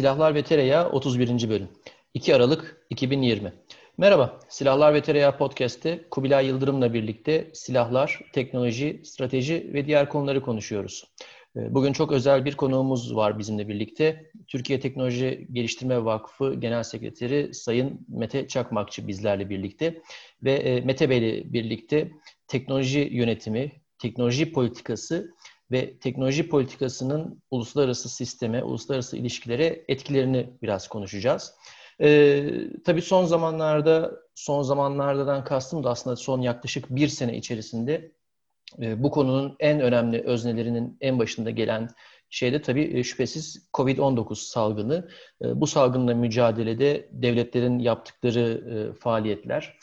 Silahlar ve Tereyağı 31. Bölüm 2 Aralık 2020 Merhaba, Silahlar ve Tereyağı Podcast'te Kubilay Yıldırım'la birlikte silahlar, teknoloji, strateji ve diğer konuları konuşuyoruz. Ee, bugün çok özel bir konuğumuz var bizimle birlikte. Türkiye Teknoloji Geliştirme Vakfı Genel Sekreteri Sayın Mete Çakmakçı bizlerle birlikte. Ve e, Mete Bey'le birlikte teknoloji yönetimi, teknoloji politikası ve teknoloji politikasının uluslararası sisteme, uluslararası ilişkilere etkilerini biraz konuşacağız. Ee, tabii son zamanlarda, son zamanlardan kastım da aslında son yaklaşık bir sene içerisinde e, bu konunun en önemli öznelerinin en başında gelen şey de tabii e, şüphesiz COVID-19 salgını. E, bu salgınla mücadelede devletlerin yaptıkları e, faaliyetler,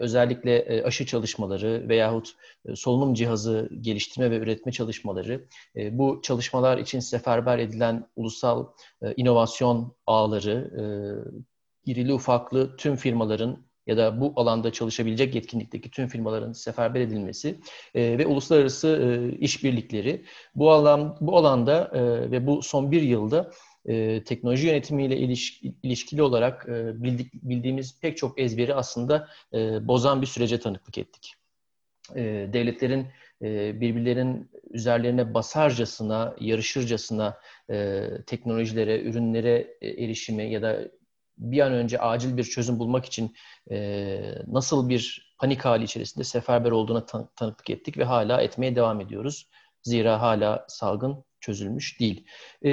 özellikle aşı çalışmaları veyahut solunum cihazı geliştirme ve üretme çalışmaları, bu çalışmalar için seferber edilen ulusal inovasyon ağları, irili ufaklı tüm firmaların ya da bu alanda çalışabilecek yetkinlikteki tüm firmaların seferber edilmesi e, ve uluslararası e, işbirlikleri bu alan bu alanda e, ve bu son bir yılda e, teknoloji yönetimiyle iliş, ilişkili olarak e, bildik, bildiğimiz pek çok ezberi aslında e, bozan bir sürece tanıklık ettik. E, devletlerin e, birbirlerinin üzerlerine basarcasına, yarışırcasına e, teknolojilere, ürünlere e, erişimi ya da bir an önce acil bir çözüm bulmak için e, nasıl bir panik hali içerisinde seferber olduğuna tan- tanıklık ettik ve hala etmeye devam ediyoruz. Zira hala salgın çözülmüş değil. E,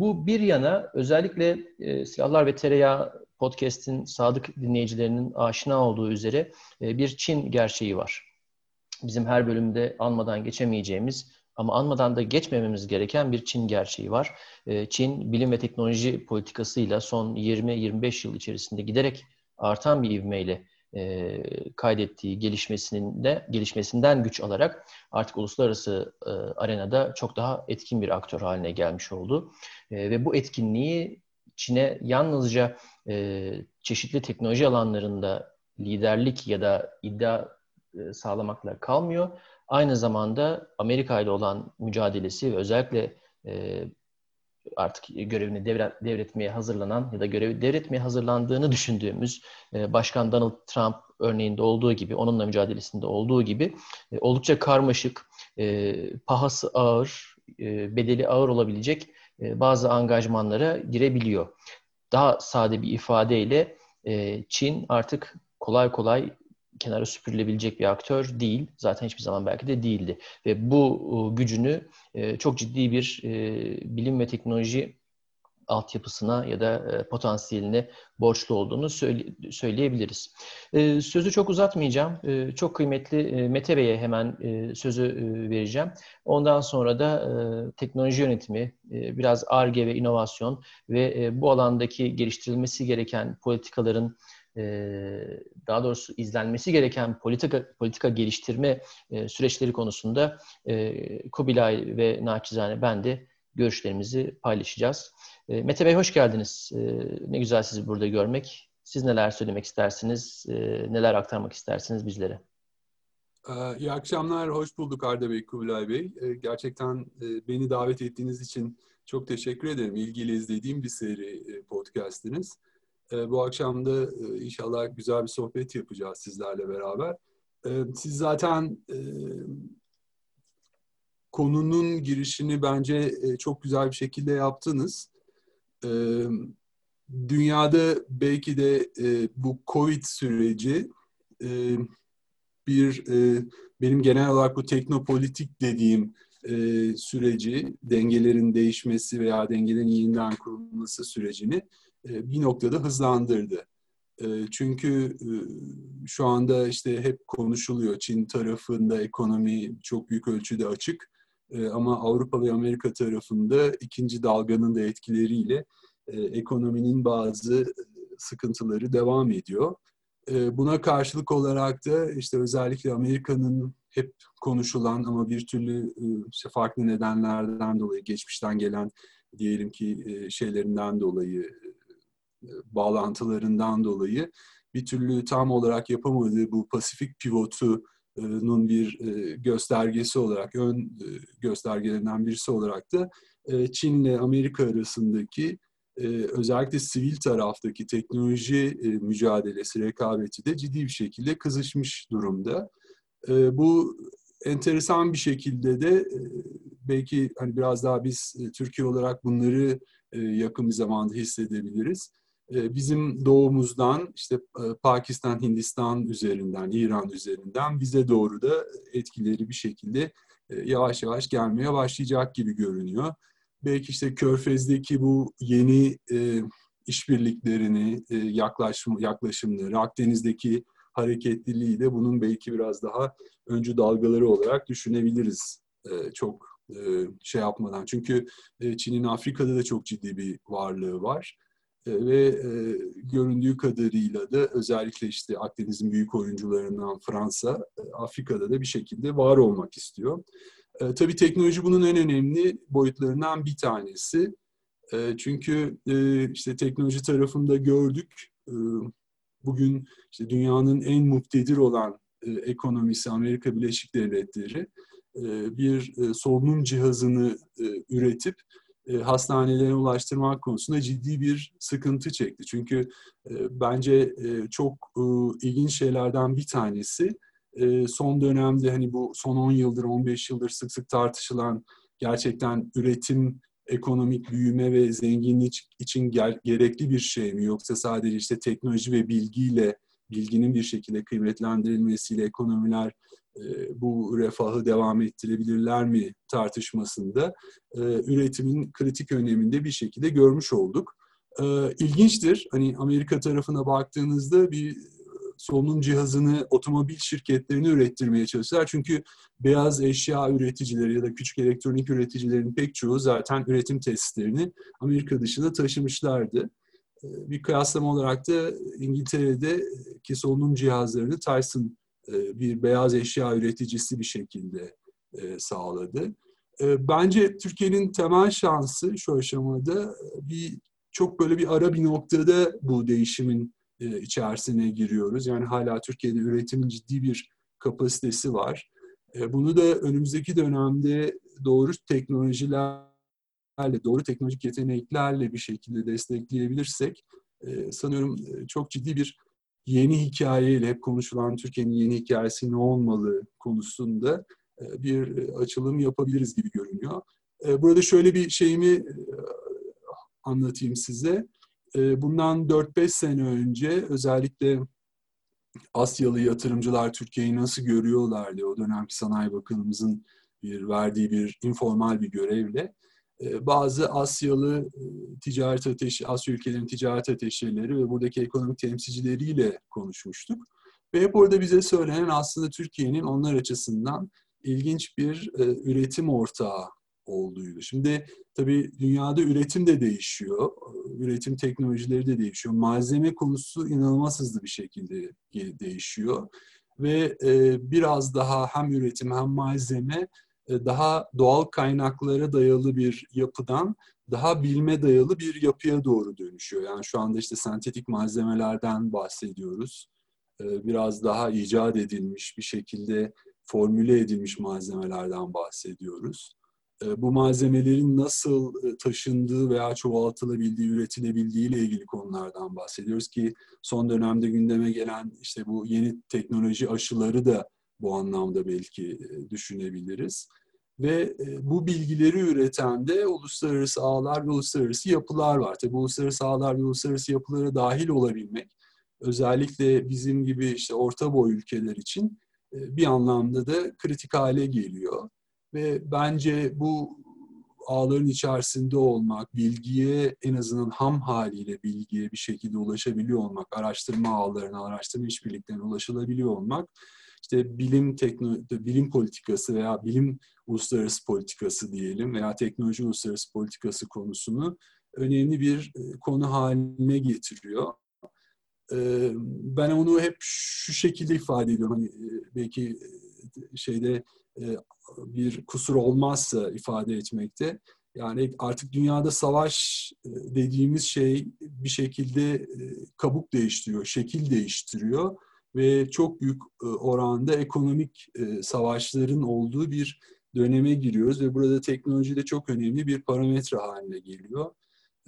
bu bir yana özellikle e, Silahlar ve Tereyağı podcast'in sadık dinleyicilerinin aşina olduğu üzere e, bir Çin gerçeği var. Bizim her bölümde anmadan geçemeyeceğimiz ama anmadan da geçmememiz gereken bir Çin gerçeği var. Ee, Çin bilim ve teknoloji politikasıyla son 20-25 yıl içerisinde giderek artan bir ivmeyle e, kaydettiği gelişmesinin de gelişmesinden güç alarak artık uluslararası e, arenada çok daha etkin bir aktör haline gelmiş oldu. E, ve bu etkinliği Çin'e yalnızca e, çeşitli teknoloji alanlarında liderlik ya da iddia sağlamakla kalmıyor aynı zamanda Amerika ile olan mücadelesi ve özellikle e, artık görevini devret, devretmeye hazırlanan ya da görevi devretmeye hazırlandığını düşündüğümüz e, Başkan Donald Trump örneğinde olduğu gibi, onunla mücadelesinde olduğu gibi e, oldukça karmaşık, e, pahası ağır, e, bedeli ağır olabilecek e, bazı angajmanlara girebiliyor. Daha sade bir ifadeyle e, Çin artık kolay kolay kenara süpürülebilecek bir aktör değil. Zaten hiçbir zaman belki de değildi. Ve bu e, gücünü e, çok ciddi bir e, bilim ve teknoloji altyapısına ya da potansiyeline borçlu olduğunu söyleyebiliriz. Sözü çok uzatmayacağım. Çok kıymetli Mete Bey'e hemen sözü vereceğim. Ondan sonra da teknoloji yönetimi, biraz ARGE ve inovasyon ve bu alandaki geliştirilmesi gereken politikaların daha doğrusu izlenmesi gereken politika politika geliştirme süreçleri konusunda Kubilay ve naçizane ben de görüşlerimizi paylaşacağız. Mete Bey hoş geldiniz. Ne güzel sizi burada görmek. Siz neler söylemek istersiniz, neler aktarmak istersiniz bizlere? İyi akşamlar, hoş bulduk Arda Bey, Kubilay Bey. Gerçekten beni davet ettiğiniz için çok teşekkür ederim. İlgiyle izlediğim bir seri podcastiniz. E, bu akşam da e, inşallah güzel bir sohbet yapacağız sizlerle beraber. E, siz zaten e, konunun girişini bence e, çok güzel bir şekilde yaptınız. E, dünyada belki de bu Covid süreci bir benim genel olarak bu teknopolitik dediğim süreci, dengelerin değişmesi veya dengelerin yeniden kurulması sürecini bir noktada hızlandırdı. E, çünkü e, şu anda işte hep konuşuluyor Çin tarafında ekonomi çok büyük ölçüde açık ama Avrupa ve Amerika tarafında ikinci dalganın da etkileriyle ekonominin bazı sıkıntıları devam ediyor. Buna karşılık olarak da işte özellikle Amerika'nın hep konuşulan ama bir türlü işte farklı nedenlerden dolayı geçmişten gelen diyelim ki şeylerinden dolayı bağlantılarından dolayı bir türlü tam olarak yapamadığı bu Pasifik pivotunun bir e, göstergesi olarak, ön e, göstergelerinden birisi olarak da e, Çin ile Amerika arasındaki özellikle sivil taraftaki teknoloji mücadelesi, rekabeti de ciddi bir şekilde kızışmış durumda. Bu enteresan bir şekilde de belki hani biraz daha biz Türkiye olarak bunları yakın bir zamanda hissedebiliriz. Bizim doğumuzdan işte Pakistan, Hindistan üzerinden, İran üzerinden bize doğru da etkileri bir şekilde yavaş yavaş gelmeye başlayacak gibi görünüyor. Belki işte Körfez'deki bu yeni işbirliklerini, yaklaşım, yaklaşımları, Akdeniz'deki hareketliliği de bunun belki biraz daha öncü dalgaları olarak düşünebiliriz. Çok şey yapmadan. Çünkü Çin'in Afrika'da da çok ciddi bir varlığı var. Ve göründüğü kadarıyla da özellikle işte Akdeniz'in büyük oyuncularından Fransa, Afrika'da da bir şekilde var olmak istiyor. Tabii teknoloji bunun en önemli boyutlarından bir tanesi. Çünkü işte teknoloji tarafında gördük. Bugün işte dünyanın en muktedir olan ekonomisi Amerika Birleşik Devletleri e, bir e, solunum cihazını e, üretip hastanelere ulaştırmak konusunda ciddi bir sıkıntı çekti. Çünkü bence çok ilginç şeylerden bir tanesi son dönemde hani bu son 10 yıldır 15 yıldır sık sık tartışılan gerçekten üretim ekonomik büyüme ve zenginlik için gerekli bir şey mi yoksa sadece işte teknoloji ve bilgiyle bilginin bir şekilde kıymetlendirilmesiyle ekonomiler e, bu refahı devam ettirebilirler mi tartışmasında e, üretimin kritik öneminde bir şekilde görmüş olduk. E, ilginçtir. Hani Amerika tarafına baktığınızda bir solunum cihazını otomobil şirketlerini ürettirmeye çalıştılar. Çünkü beyaz eşya üreticileri ya da küçük elektronik üreticilerin pek çoğu zaten üretim tesislerini Amerika dışında taşımışlardı. Bir kıyaslama olarak da İngiltere'de ki solunum cihazlarını Tyson e, bir beyaz eşya üreticisi bir şekilde e, sağladı. E, bence Türkiye'nin temel şansı şu aşamada bir çok böyle bir ara bir noktada bu değişimin içerisine giriyoruz. Yani hala Türkiye'de üretimin ciddi bir kapasitesi var. Bunu da önümüzdeki dönemde doğru teknolojilerle, doğru teknolojik yeteneklerle bir şekilde destekleyebilirsek sanıyorum çok ciddi bir yeni hikayeyle hep konuşulan Türkiye'nin yeni hikayesi ne olmalı konusunda e, bir e, açılım yapabiliriz gibi görünüyor. E, burada şöyle bir şeyimi anlatayım size. Bundan 4-5 sene önce özellikle Asyalı yatırımcılar Türkiye'yi nasıl görüyorlardı o dönemki Sanayi Bakanımızın bir verdiği bir informal bir görevle bazı Asyalı e, ticaret ateşi, Asya ülkelerin ticaret ateşeleri ve buradaki ekonomik temsilcileriyle konuşmuştuk. Ve hep orada bize söylenen aslında Türkiye'nin onlar açısından ilginç bir e, üretim ortağı olduğuydu. Şimdi tabii dünyada üretim de değişiyor, üretim teknolojileri de değişiyor. Malzeme konusu inanılmaz hızlı bir şekilde değişiyor. Ve e, biraz daha hem üretim hem malzeme e, daha doğal kaynaklara dayalı bir yapıdan daha bilme dayalı bir yapıya doğru dönüşüyor. Yani şu anda işte sentetik malzemelerden bahsediyoruz. E, biraz daha icat edilmiş bir şekilde formüle edilmiş malzemelerden bahsediyoruz. E, bu malzemelerin nasıl taşındığı veya çoğaltılabildiği, üretilebildiği ile ilgili konulardan bahsediyoruz ki son dönemde gündeme gelen işte bu yeni teknoloji aşıları da bu anlamda belki düşünebiliriz. Ve bu bilgileri üreten de uluslararası ağlar ve uluslararası yapılar var. Tabi uluslararası ağlar ve uluslararası yapılara dahil olabilmek özellikle bizim gibi işte orta boy ülkeler için bir anlamda da kritik hale geliyor. Ve bence bu ağların içerisinde olmak, bilgiye en azından ham haliyle bilgiye bir şekilde ulaşabiliyor olmak, araştırma ağlarına, araştırma işbirliklerine ulaşılabiliyor olmak işte bilim tekno bilim politikası veya bilim uluslararası politikası diyelim veya teknoloji uluslararası politikası konusunu önemli bir e, konu haline getiriyor. E, ben onu hep şu şekilde ifade ediyorum. Hani e, belki şeyde bir kusur olmazsa ifade etmekte. Yani artık dünyada savaş dediğimiz şey bir şekilde kabuk değiştiriyor, şekil değiştiriyor ve çok büyük e, oranda ekonomik e, savaşların olduğu bir döneme giriyoruz ve burada teknoloji de çok önemli bir parametre haline geliyor.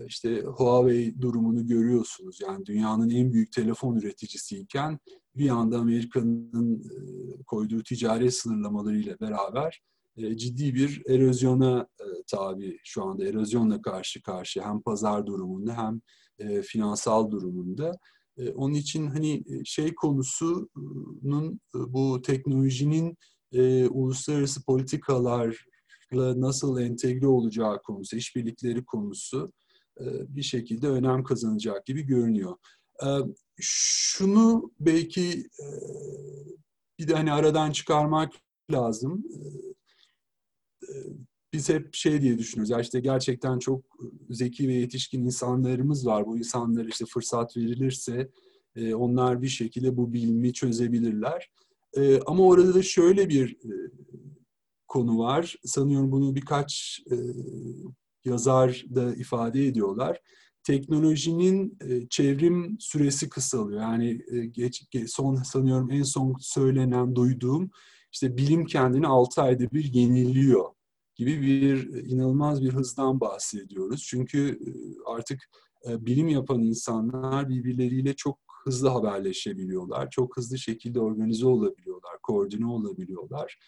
işte Huawei durumunu görüyorsunuz. Yani dünyanın en büyük telefon üreticisiyken bir anda Amerika'nın koyduğu ticaret sınırlamalarıyla beraber ciddi bir erozyona tabi şu anda erozyonla karşı karşı hem pazar durumunda hem finansal durumunda. Onun için hani şey konusunun bu teknolojinin uluslararası politikalarla nasıl entegre olacağı konusu, işbirlikleri konusu bir şekilde önem kazanacak gibi görünüyor. Şunu belki bir de hani aradan çıkarmak lazım biz hep şey diye düşünüyoruz. Ya işte gerçekten çok zeki ve yetişkin insanlarımız var. Bu insanlar işte fırsat verilirse e, onlar bir şekilde bu bilimi çözebilirler. E, ama orada da şöyle bir e, konu var. Sanıyorum bunu birkaç e, yazar da ifade ediyorlar. Teknolojinin e, çevrim süresi kısalıyor. Yani e, geç, son sanıyorum en son söylenen, duyduğum işte bilim kendini 6 ayda bir yeniliyor gibi bir e, inanılmaz bir hızdan bahsediyoruz. Çünkü e, artık e, bilim yapan insanlar birbirleriyle çok hızlı haberleşebiliyorlar. Çok hızlı şekilde organize olabiliyorlar, koordine olabiliyorlar.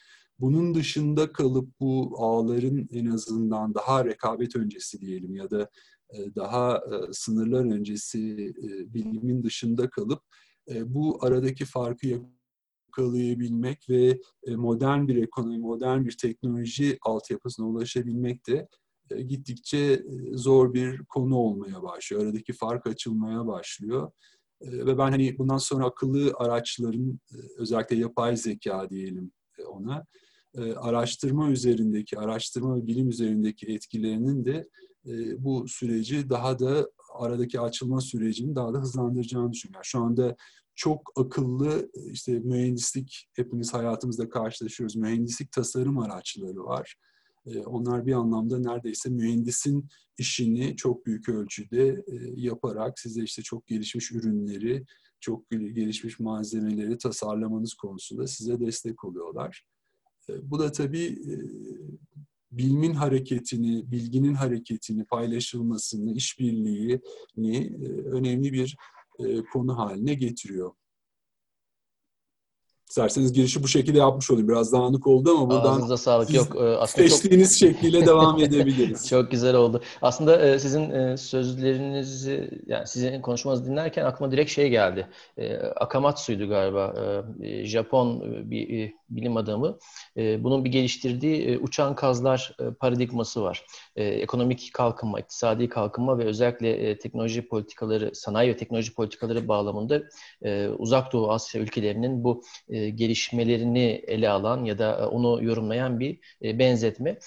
Bunun dışında kalıp bu ağların en azından daha rekabet öncesi diyelim ya da daha sınırlar öncesi bilimin dışında kalıp bu aradaki farkı yakalayabilmek ve e, modern bir ekonomi, modern bir teknoloji altyapısına ulaşabilmek de e, gittikçe e, zor bir konu olmaya başlıyor. Aradaki fark açılmaya başlıyor. Ve ben hani bundan sonra akıllı araçların özellikle yapay zeka diyelim ona araştırma üzerindeki, araştırma ve bilim üzerindeki etkilerinin de bu süreci daha da aradaki açılma sürecini daha da hızlandıracağını düşünüyorum. şu anda çok akıllı işte mühendislik hepimiz hayatımızda karşılaşıyoruz. Mühendislik tasarım araçları var. Onlar bir anlamda neredeyse mühendisin işini çok büyük ölçüde yaparak size işte çok gelişmiş ürünleri, çok gelişmiş malzemeleri tasarlamanız konusunda size destek oluyorlar. Bu da tabii bilimin hareketini, bilginin hareketini, paylaşılmasını, işbirliğini önemli bir e, konu haline getiriyor. İsterseniz girişi bu şekilde yapmış olayım. Biraz dağınık oldu ama buradan Ağzınıza sağlık. Yok, e, aslında seçtiğiniz çok... şekliyle devam edebiliriz. çok güzel oldu. Aslında e, sizin sözlerinizi, yani sizin konuşmanızı dinlerken aklıma direkt şey geldi. Akamatsu'ydu galiba. Japon bir bilim adamı. Bunun bir geliştirdiği uçan kazlar paradigması var. Ekonomik kalkınma, iktisadi kalkınma ve özellikle teknoloji politikaları, sanayi ve teknoloji politikaları bağlamında Uzak Doğu Asya ülkelerinin bu gelişmelerini ele alan ya da onu yorumlayan bir benzetme.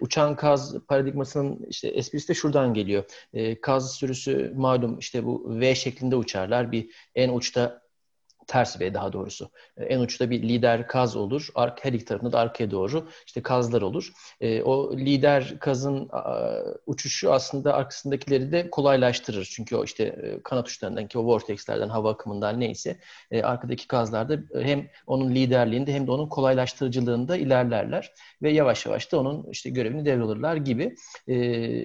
Uçan kaz paradigmasının işte esprisi de şuradan geliyor. Kaz sürüsü malum işte bu V şeklinde uçarlar. Bir en uçta ters V daha doğrusu. E, en uçta bir lider kaz olur. Ark, her iki tarafında da arkaya doğru işte kazlar olur. E, o lider kazın uçuşu aslında arkasındakileri de kolaylaştırır. Çünkü o işte e, kanat uçlarından ki o vortexlerden, hava akımından neyse e, arkadaki kazlar da hem onun liderliğinde hem de onun kolaylaştırıcılığında ilerlerler ve yavaş yavaş da onun işte görevini devralırlar gibi. E,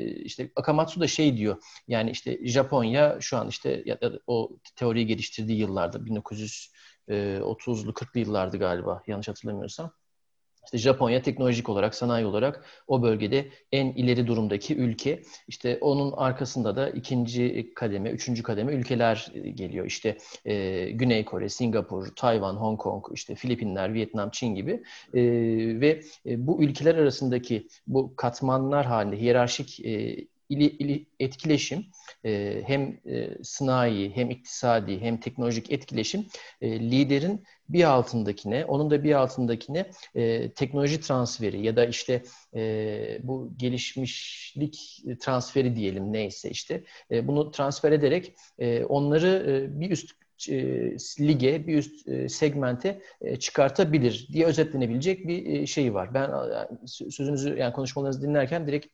işte Akamatsu da şey diyor. Yani işte Japonya şu an işte o teoriyi geliştirdiği yıllarda 1900 1930'lu 40'lı yıllardı galiba yanlış hatırlamıyorsam. İşte Japonya teknolojik olarak, sanayi olarak o bölgede en ileri durumdaki ülke. İşte onun arkasında da ikinci kademe, üçüncü kademe ülkeler geliyor. İşte e, Güney Kore, Singapur, Tayvan, Hong Kong, işte Filipinler, Vietnam, Çin gibi. E, ve e, bu ülkeler arasındaki bu katmanlar halinde hiyerarşik e, ili, ili, etkileşim e, hem e, sınai hem iktisadi hem teknolojik etkileşim e, liderin bir altındakine, onun da bir altındakine e, teknoloji transferi ya da işte e, bu gelişmişlik transferi diyelim neyse işte e, bunu transfer ederek e, onları e, bir üst e, lige, bir üst e, segmente e, çıkartabilir diye özetlenebilecek bir şey var. Ben sözünüzü yani konuşmalarınızı dinlerken direkt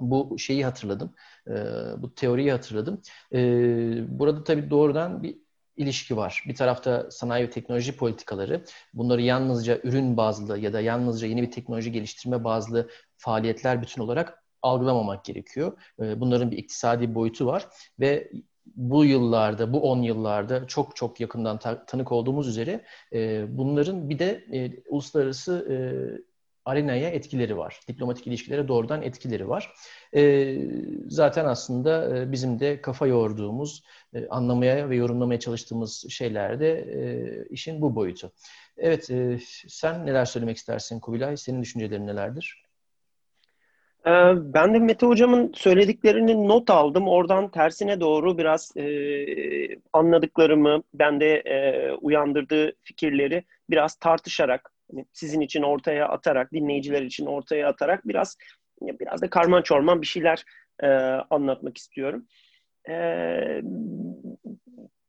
bu şeyi hatırladım. E, bu teoriyi hatırladım. E, burada tabii doğrudan bir ilişki var. Bir tarafta sanayi ve teknoloji politikaları. Bunları yalnızca ürün bazlı ya da yalnızca yeni bir teknoloji geliştirme bazlı faaliyetler bütün olarak algılamamak gerekiyor. E, bunların bir iktisadi boyutu var ve bu yıllarda, bu 10 yıllarda çok çok yakından ta- tanık olduğumuz üzere e, bunların bir de e, uluslararası e, arenaya etkileri var. Diplomatik ilişkilere doğrudan etkileri var. E, zaten aslında e, bizim de kafa yorduğumuz, e, anlamaya ve yorumlamaya çalıştığımız şeylerde e, işin bu boyutu. Evet, e, sen neler söylemek istersin Kubilay? Senin düşüncelerin nelerdir? Ee, ben de Mete Hocam'ın söylediklerini not aldım. Oradan tersine doğru biraz e, anladıklarımı, bende e, uyandırdığı fikirleri biraz tartışarak, hani sizin için ortaya atarak, dinleyiciler için ortaya atarak biraz biraz da karman çorman bir şeyler e, anlatmak istiyorum. E,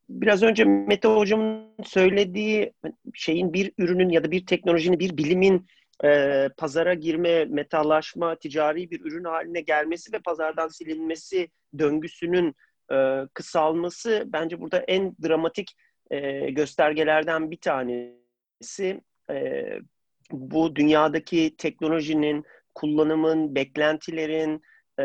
biraz önce Mete Hocam'ın söylediği şeyin bir ürünün ya da bir teknolojinin, bir bilimin e, pazara girme, metallaşma, ticari bir ürün haline gelmesi ve pazardan silinmesi döngüsünün e, kısalması bence burada en dramatik e, göstergelerden bir tanesi. E, bu dünyadaki teknolojinin, kullanımın, beklentilerin, e,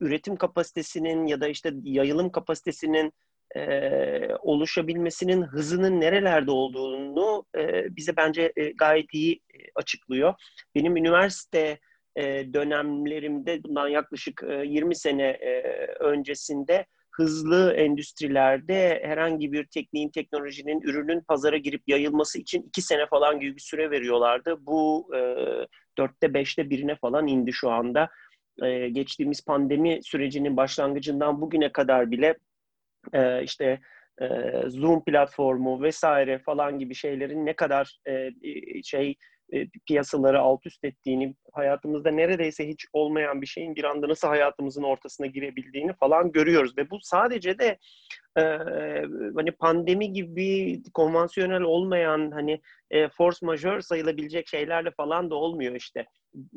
üretim kapasitesinin ya da işte yayılım kapasitesinin e, oluşabilmesinin hızının nerelerde olduğunu e, bize bence e, gayet iyi e, açıklıyor. Benim üniversite e, dönemlerimde bundan yaklaşık e, 20 sene e, öncesinde hızlı endüstrilerde herhangi bir tekniğin, teknolojinin, ürünün pazara girip yayılması için iki sene falan gibi bir süre veriyorlardı. Bu e, dörtte beşte birine falan indi şu anda. E, geçtiğimiz pandemi sürecinin başlangıcından bugüne kadar bile e, işte e, Zoom platformu vesaire falan gibi şeylerin ne kadar e, şey e, piyasaları alt üst ettiğini, hayatımızda neredeyse hiç olmayan bir şeyin bir anda nasıl hayatımızın ortasına girebildiğini falan görüyoruz ve bu sadece de e, hani pandemi gibi konvansiyonel olmayan hani e, force majeure sayılabilecek şeylerle falan da olmuyor işte.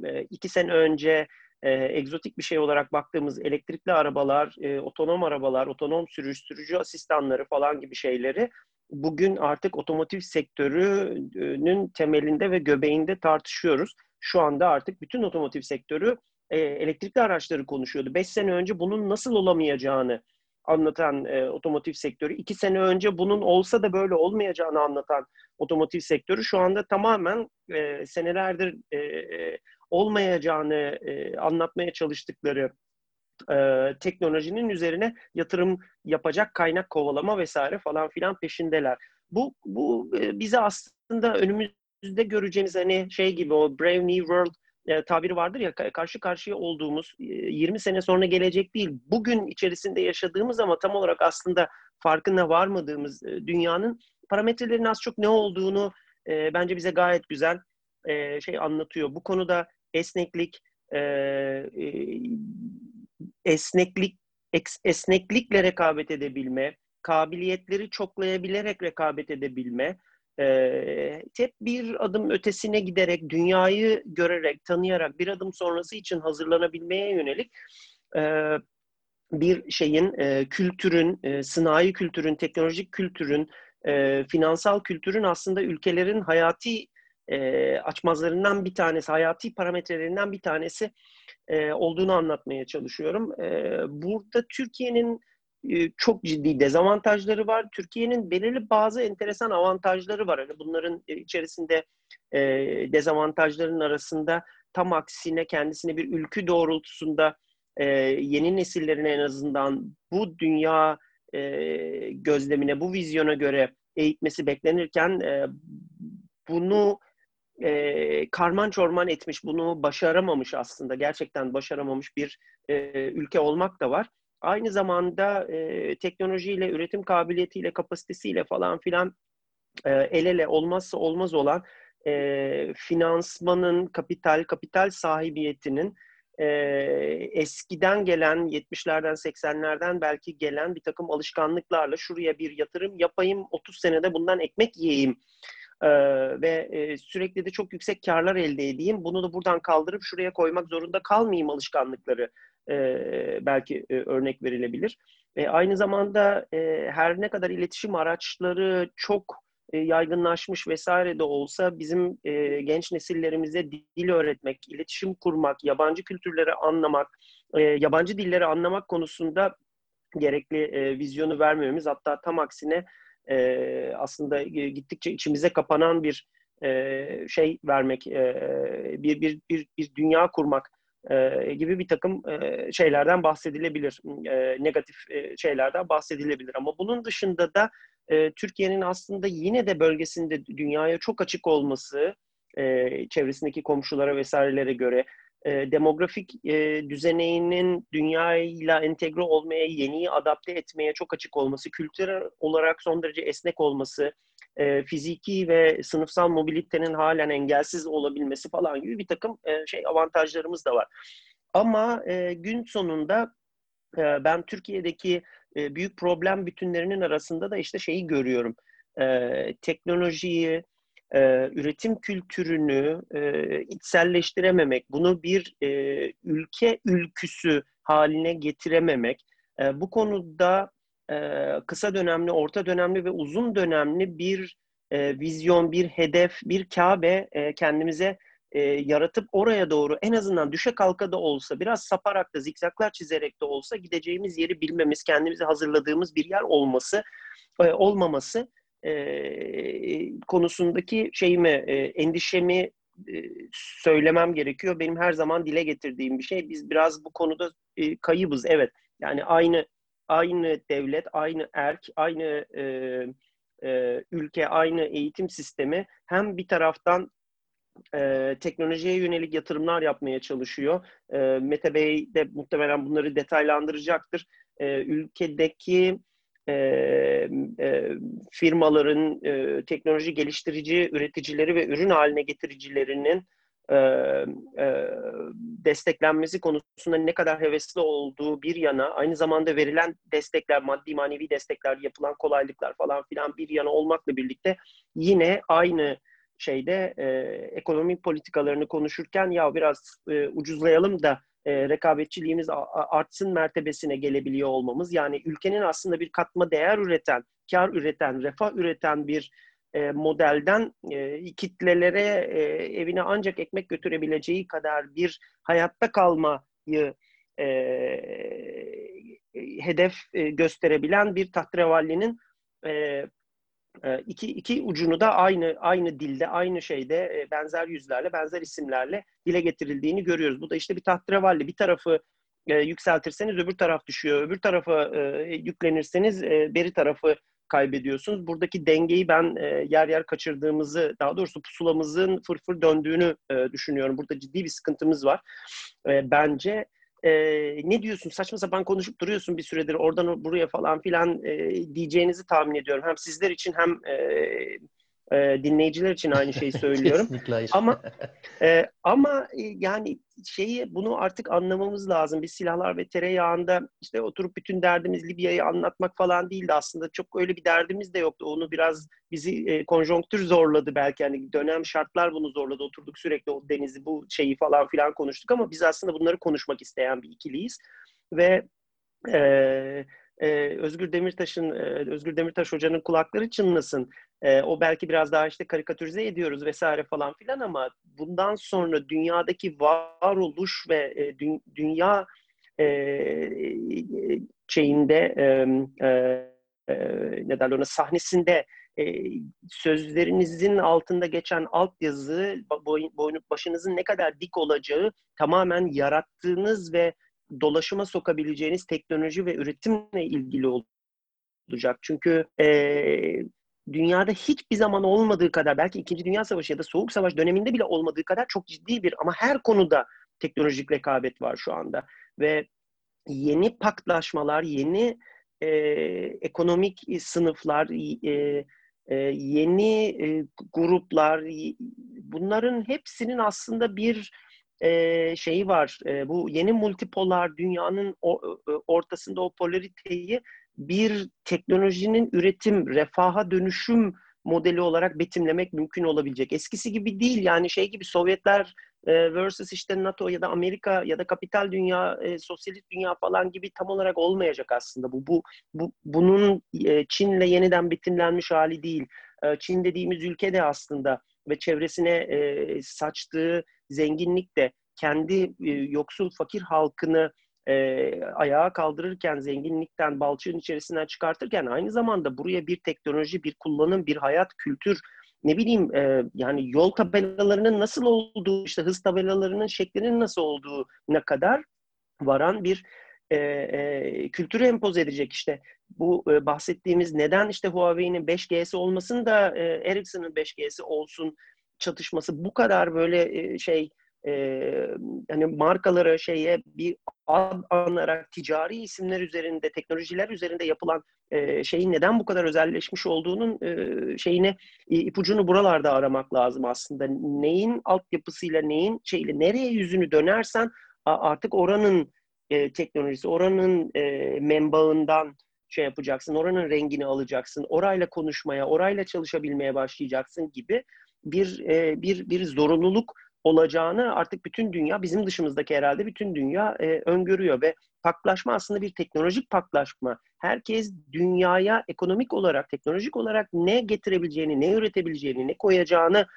E, iki sene önce e, egzotik bir şey olarak baktığımız elektrikli arabalar, e, arabalar, otonom sürüş, sürücü asistanları falan gibi şeyleri bugün artık otomotiv sektörünün temelinde ve göbeğinde tartışıyoruz. Şu anda artık bütün otomotiv sektörü e, elektrikli araçları konuşuyordu. Beş sene önce bunun nasıl olamayacağını anlatan e, otomotiv sektörü, iki sene önce bunun olsa da böyle olmayacağını anlatan otomotiv sektörü şu anda tamamen e, senelerdir e, e olmayacağını e, anlatmaya çalıştıkları e, teknolojinin üzerine yatırım yapacak kaynak kovalama vesaire falan filan peşindeler. Bu bu e, bize aslında önümüzde göreceğimiz hani şey gibi o Brave New World e, tabiri vardır ya karşı karşıya olduğumuz e, 20 sene sonra gelecek değil. Bugün içerisinde yaşadığımız ama tam olarak aslında farkına varmadığımız e, dünyanın parametrelerinin az çok ne olduğunu e, bence bize gayet güzel e, şey anlatıyor. Bu konuda esneklik, e, e, esneklik, esneklikle rekabet edebilme, kabiliyetleri çoklayabilerek rekabet edebilme, e, hep bir adım ötesine giderek, dünyayı görerek, tanıyarak bir adım sonrası için hazırlanabilmeye yönelik e, bir şeyin, e, kültürün, e, sınai kültürün, teknolojik kültürün, e, finansal kültürün aslında ülkelerin hayati e, açmazlarından bir tanesi, hayati parametrelerinden bir tanesi e, olduğunu anlatmaya çalışıyorum. E, burada Türkiye'nin e, çok ciddi dezavantajları var. Türkiye'nin belirli bazı enteresan avantajları var. Yani bunların içerisinde e, dezavantajların arasında tam aksine kendisine bir ülkü doğrultusunda e, yeni nesillerin en azından bu dünya e, gözlemine, bu vizyona göre eğitmesi beklenirken e, bunu e, karman çorman etmiş, bunu başaramamış aslında, gerçekten başaramamış bir e, ülke olmak da var. Aynı zamanda e, teknolojiyle, üretim kabiliyetiyle, kapasitesiyle falan filan e, el ele olmazsa olmaz olan e, finansmanın, kapital, kapital sahibiyetinin e, eskiden gelen 70'lerden 80'lerden belki gelen bir takım alışkanlıklarla şuraya bir yatırım yapayım 30 senede bundan ekmek yiyeyim e, ve e, sürekli de çok yüksek karlar elde edeyim. Bunu da buradan kaldırıp şuraya koymak zorunda kalmayayım alışkanlıkları e, belki e, örnek verilebilir. E, aynı zamanda e, her ne kadar iletişim araçları çok e, yaygınlaşmış vesaire de olsa bizim e, genç nesillerimize dil öğretmek, iletişim kurmak, yabancı kültürleri anlamak, e, yabancı dilleri anlamak konusunda gerekli e, vizyonu vermememiz hatta tam aksine e, aslında gittikçe içimize kapanan bir e, şey vermek, e, bir, bir, bir, bir dünya kurmak e, gibi bir takım e, şeylerden bahsedilebilir. E, negatif e, şeylerden bahsedilebilir. Ama bunun dışında da e, Türkiye'nin aslında yine de bölgesinde dünyaya çok açık olması, e, çevresindeki komşulara vesairelere göre e, demografik e, düzeneğinin dünyayla entegre olmaya, yeniyi adapte etmeye çok açık olması, kültürel olarak son derece esnek olması, e, fiziki ve sınıfsal mobilitenin halen engelsiz olabilmesi falan gibi bir takım e, şey avantajlarımız da var. Ama e, gün sonunda e, ben Türkiye'deki e, büyük problem bütünlerinin arasında da işte şeyi görüyorum. E, teknolojiyi, e, üretim kültürünü e, içselleştirememek, bunu bir e, ülke ülküsü haline getirememek, e, bu konuda e, kısa dönemli, orta dönemli ve uzun dönemli bir e, vizyon, bir hedef, bir Kabe e, kendimize e, yaratıp oraya doğru en azından düşe kalka da olsa, biraz saparak da, zikzaklar çizerek de olsa gideceğimiz yeri bilmemiz, kendimizi hazırladığımız bir yer olması, e, olmaması e, konusundaki şeyimi, e, endişemi e, söylemem gerekiyor. Benim her zaman dile getirdiğim bir şey. Biz biraz bu konuda e, kayıbız. Evet. Yani aynı aynı devlet, aynı erk, aynı e, e, ülke, aynı eğitim sistemi hem bir taraftan e, teknolojiye yönelik yatırımlar yapmaya çalışıyor. E, Mete Bey de muhtemelen bunları detaylandıracaktır. E, ülkedeki e, e, firmaların, e, teknoloji geliştirici üreticileri ve ürün haline getiricilerinin e, e, desteklenmesi konusunda ne kadar hevesli olduğu bir yana, aynı zamanda verilen destekler, maddi manevi destekler, yapılan kolaylıklar falan filan bir yana olmakla birlikte yine aynı şeyde e, ekonomik politikalarını konuşurken ya biraz e, ucuzlayalım da e, rekabetçiliğimiz artsın mertebesine gelebiliyor olmamız. Yani ülkenin aslında bir katma değer üreten, kar üreten, refah üreten bir e, modelden e, kitlelere e, evine ancak ekmek götürebileceği kadar bir hayatta kalmayı e, hedef e, gösterebilen bir tahrevallinin e, e, iki, iki ucunu da aynı aynı dilde, aynı şeyde e, benzer yüzlerle, benzer isimlerle dile getirildiğini görüyoruz. Bu da işte bir tahterevalli. Bir tarafı e, yükseltirseniz öbür taraf düşüyor. Öbür tarafa e, yüklenirseniz beri tarafı kaybediyorsunuz. Buradaki dengeyi ben yer yer kaçırdığımızı, daha doğrusu pusulamızın fırfır döndüğünü düşünüyorum. Burada ciddi bir sıkıntımız var. Bence e, ne diyorsun saçma sapan konuşup duruyorsun bir süredir oradan buraya falan filan e, diyeceğinizi tahmin ediyorum. Hem sizler için hem e, e, dinleyiciler için aynı şeyi söylüyorum. Hayır. Ama e, ama e, yani şeyi bunu artık anlamamız lazım. Biz silahlar ve tereyağında işte oturup bütün derdimiz Libya'yı anlatmak falan değildi aslında. Çok öyle bir derdimiz de yoktu. Onu biraz bizi e, konjonktür zorladı belki. Yani dönem şartlar bunu zorladı. Oturduk sürekli o denizi bu şeyi falan filan konuştuk ama biz aslında bunları konuşmak isteyen bir ikiliyiz. Ve e, e, Özgür Demirtaş'ın e, Özgür Demirtaş hocanın kulakları çınlasın. E, o belki biraz daha işte karikatürize ediyoruz vesaire falan filan ama bundan sonra dünyadaki varoluş ve e, dü, dünya e, şeyinde e, e, e, ne derler ona sahnesinde e, sözlerinizin altında geçen altyazı boy, boyun, başınızın ne kadar dik olacağı tamamen yarattığınız ve dolaşıma sokabileceğiniz teknoloji ve üretimle ilgili olacak. Çünkü e, dünyada hiçbir zaman olmadığı kadar belki İkinci Dünya Savaşı ya da Soğuk Savaş döneminde bile olmadığı kadar çok ciddi bir ama her konuda teknolojik rekabet var şu anda. Ve yeni paktlaşmalar, yeni e, ekonomik sınıflar, e, e, yeni e, gruplar, bunların hepsinin aslında bir e, şeyi var. E, bu yeni multipolar dünyanın o, e, ortasında o polariteyi bir teknolojinin üretim, refaha dönüşüm modeli olarak betimlemek mümkün olabilecek. Eskisi gibi değil yani şey gibi Sovyetler e, versus işte NATO ya da Amerika ya da kapital dünya, e, sosyalist dünya falan gibi tam olarak olmayacak aslında bu. Bu, bu bunun e, Çin'le yeniden betimlenmiş hali değil. e, Çin dediğimiz ülke de aslında ve çevresine e, saçtığı zenginlik de kendi e, yoksul fakir halkını e, ayağa kaldırırken, zenginlikten, balçığın içerisinden çıkartırken aynı zamanda buraya bir teknoloji, bir kullanım, bir hayat, kültür, ne bileyim e, yani yol tabelalarının nasıl olduğu, işte hız tabelalarının şeklinin nasıl olduğu ne kadar varan bir e, e, kültürü empoze edecek. İşte bu e, bahsettiğimiz neden işte Huawei'nin 5G'si olmasın da e, Ericsson'ın 5G'si olsun çatışması bu kadar böyle şey e, hani markalara şeye bir ad anarak ticari isimler üzerinde, teknolojiler üzerinde yapılan şeyin neden bu kadar özelleşmiş olduğunun e, şeyini ipucunu buralarda aramak lazım aslında. Neyin altyapısıyla, neyin şeyle, nereye yüzünü dönersen artık oranın teknolojisi, oranın e, membağından şey yapacaksın, oranın rengini alacaksın, orayla konuşmaya, orayla çalışabilmeye başlayacaksın gibi bir e, bir bir zorunluluk olacağını artık bütün dünya, bizim dışımızdaki herhalde bütün dünya e, öngörüyor ve paklaşma aslında bir teknolojik paklaşma. Herkes dünyaya ekonomik olarak, teknolojik olarak ne getirebileceğini, ne üretebileceğini, ne koyacağını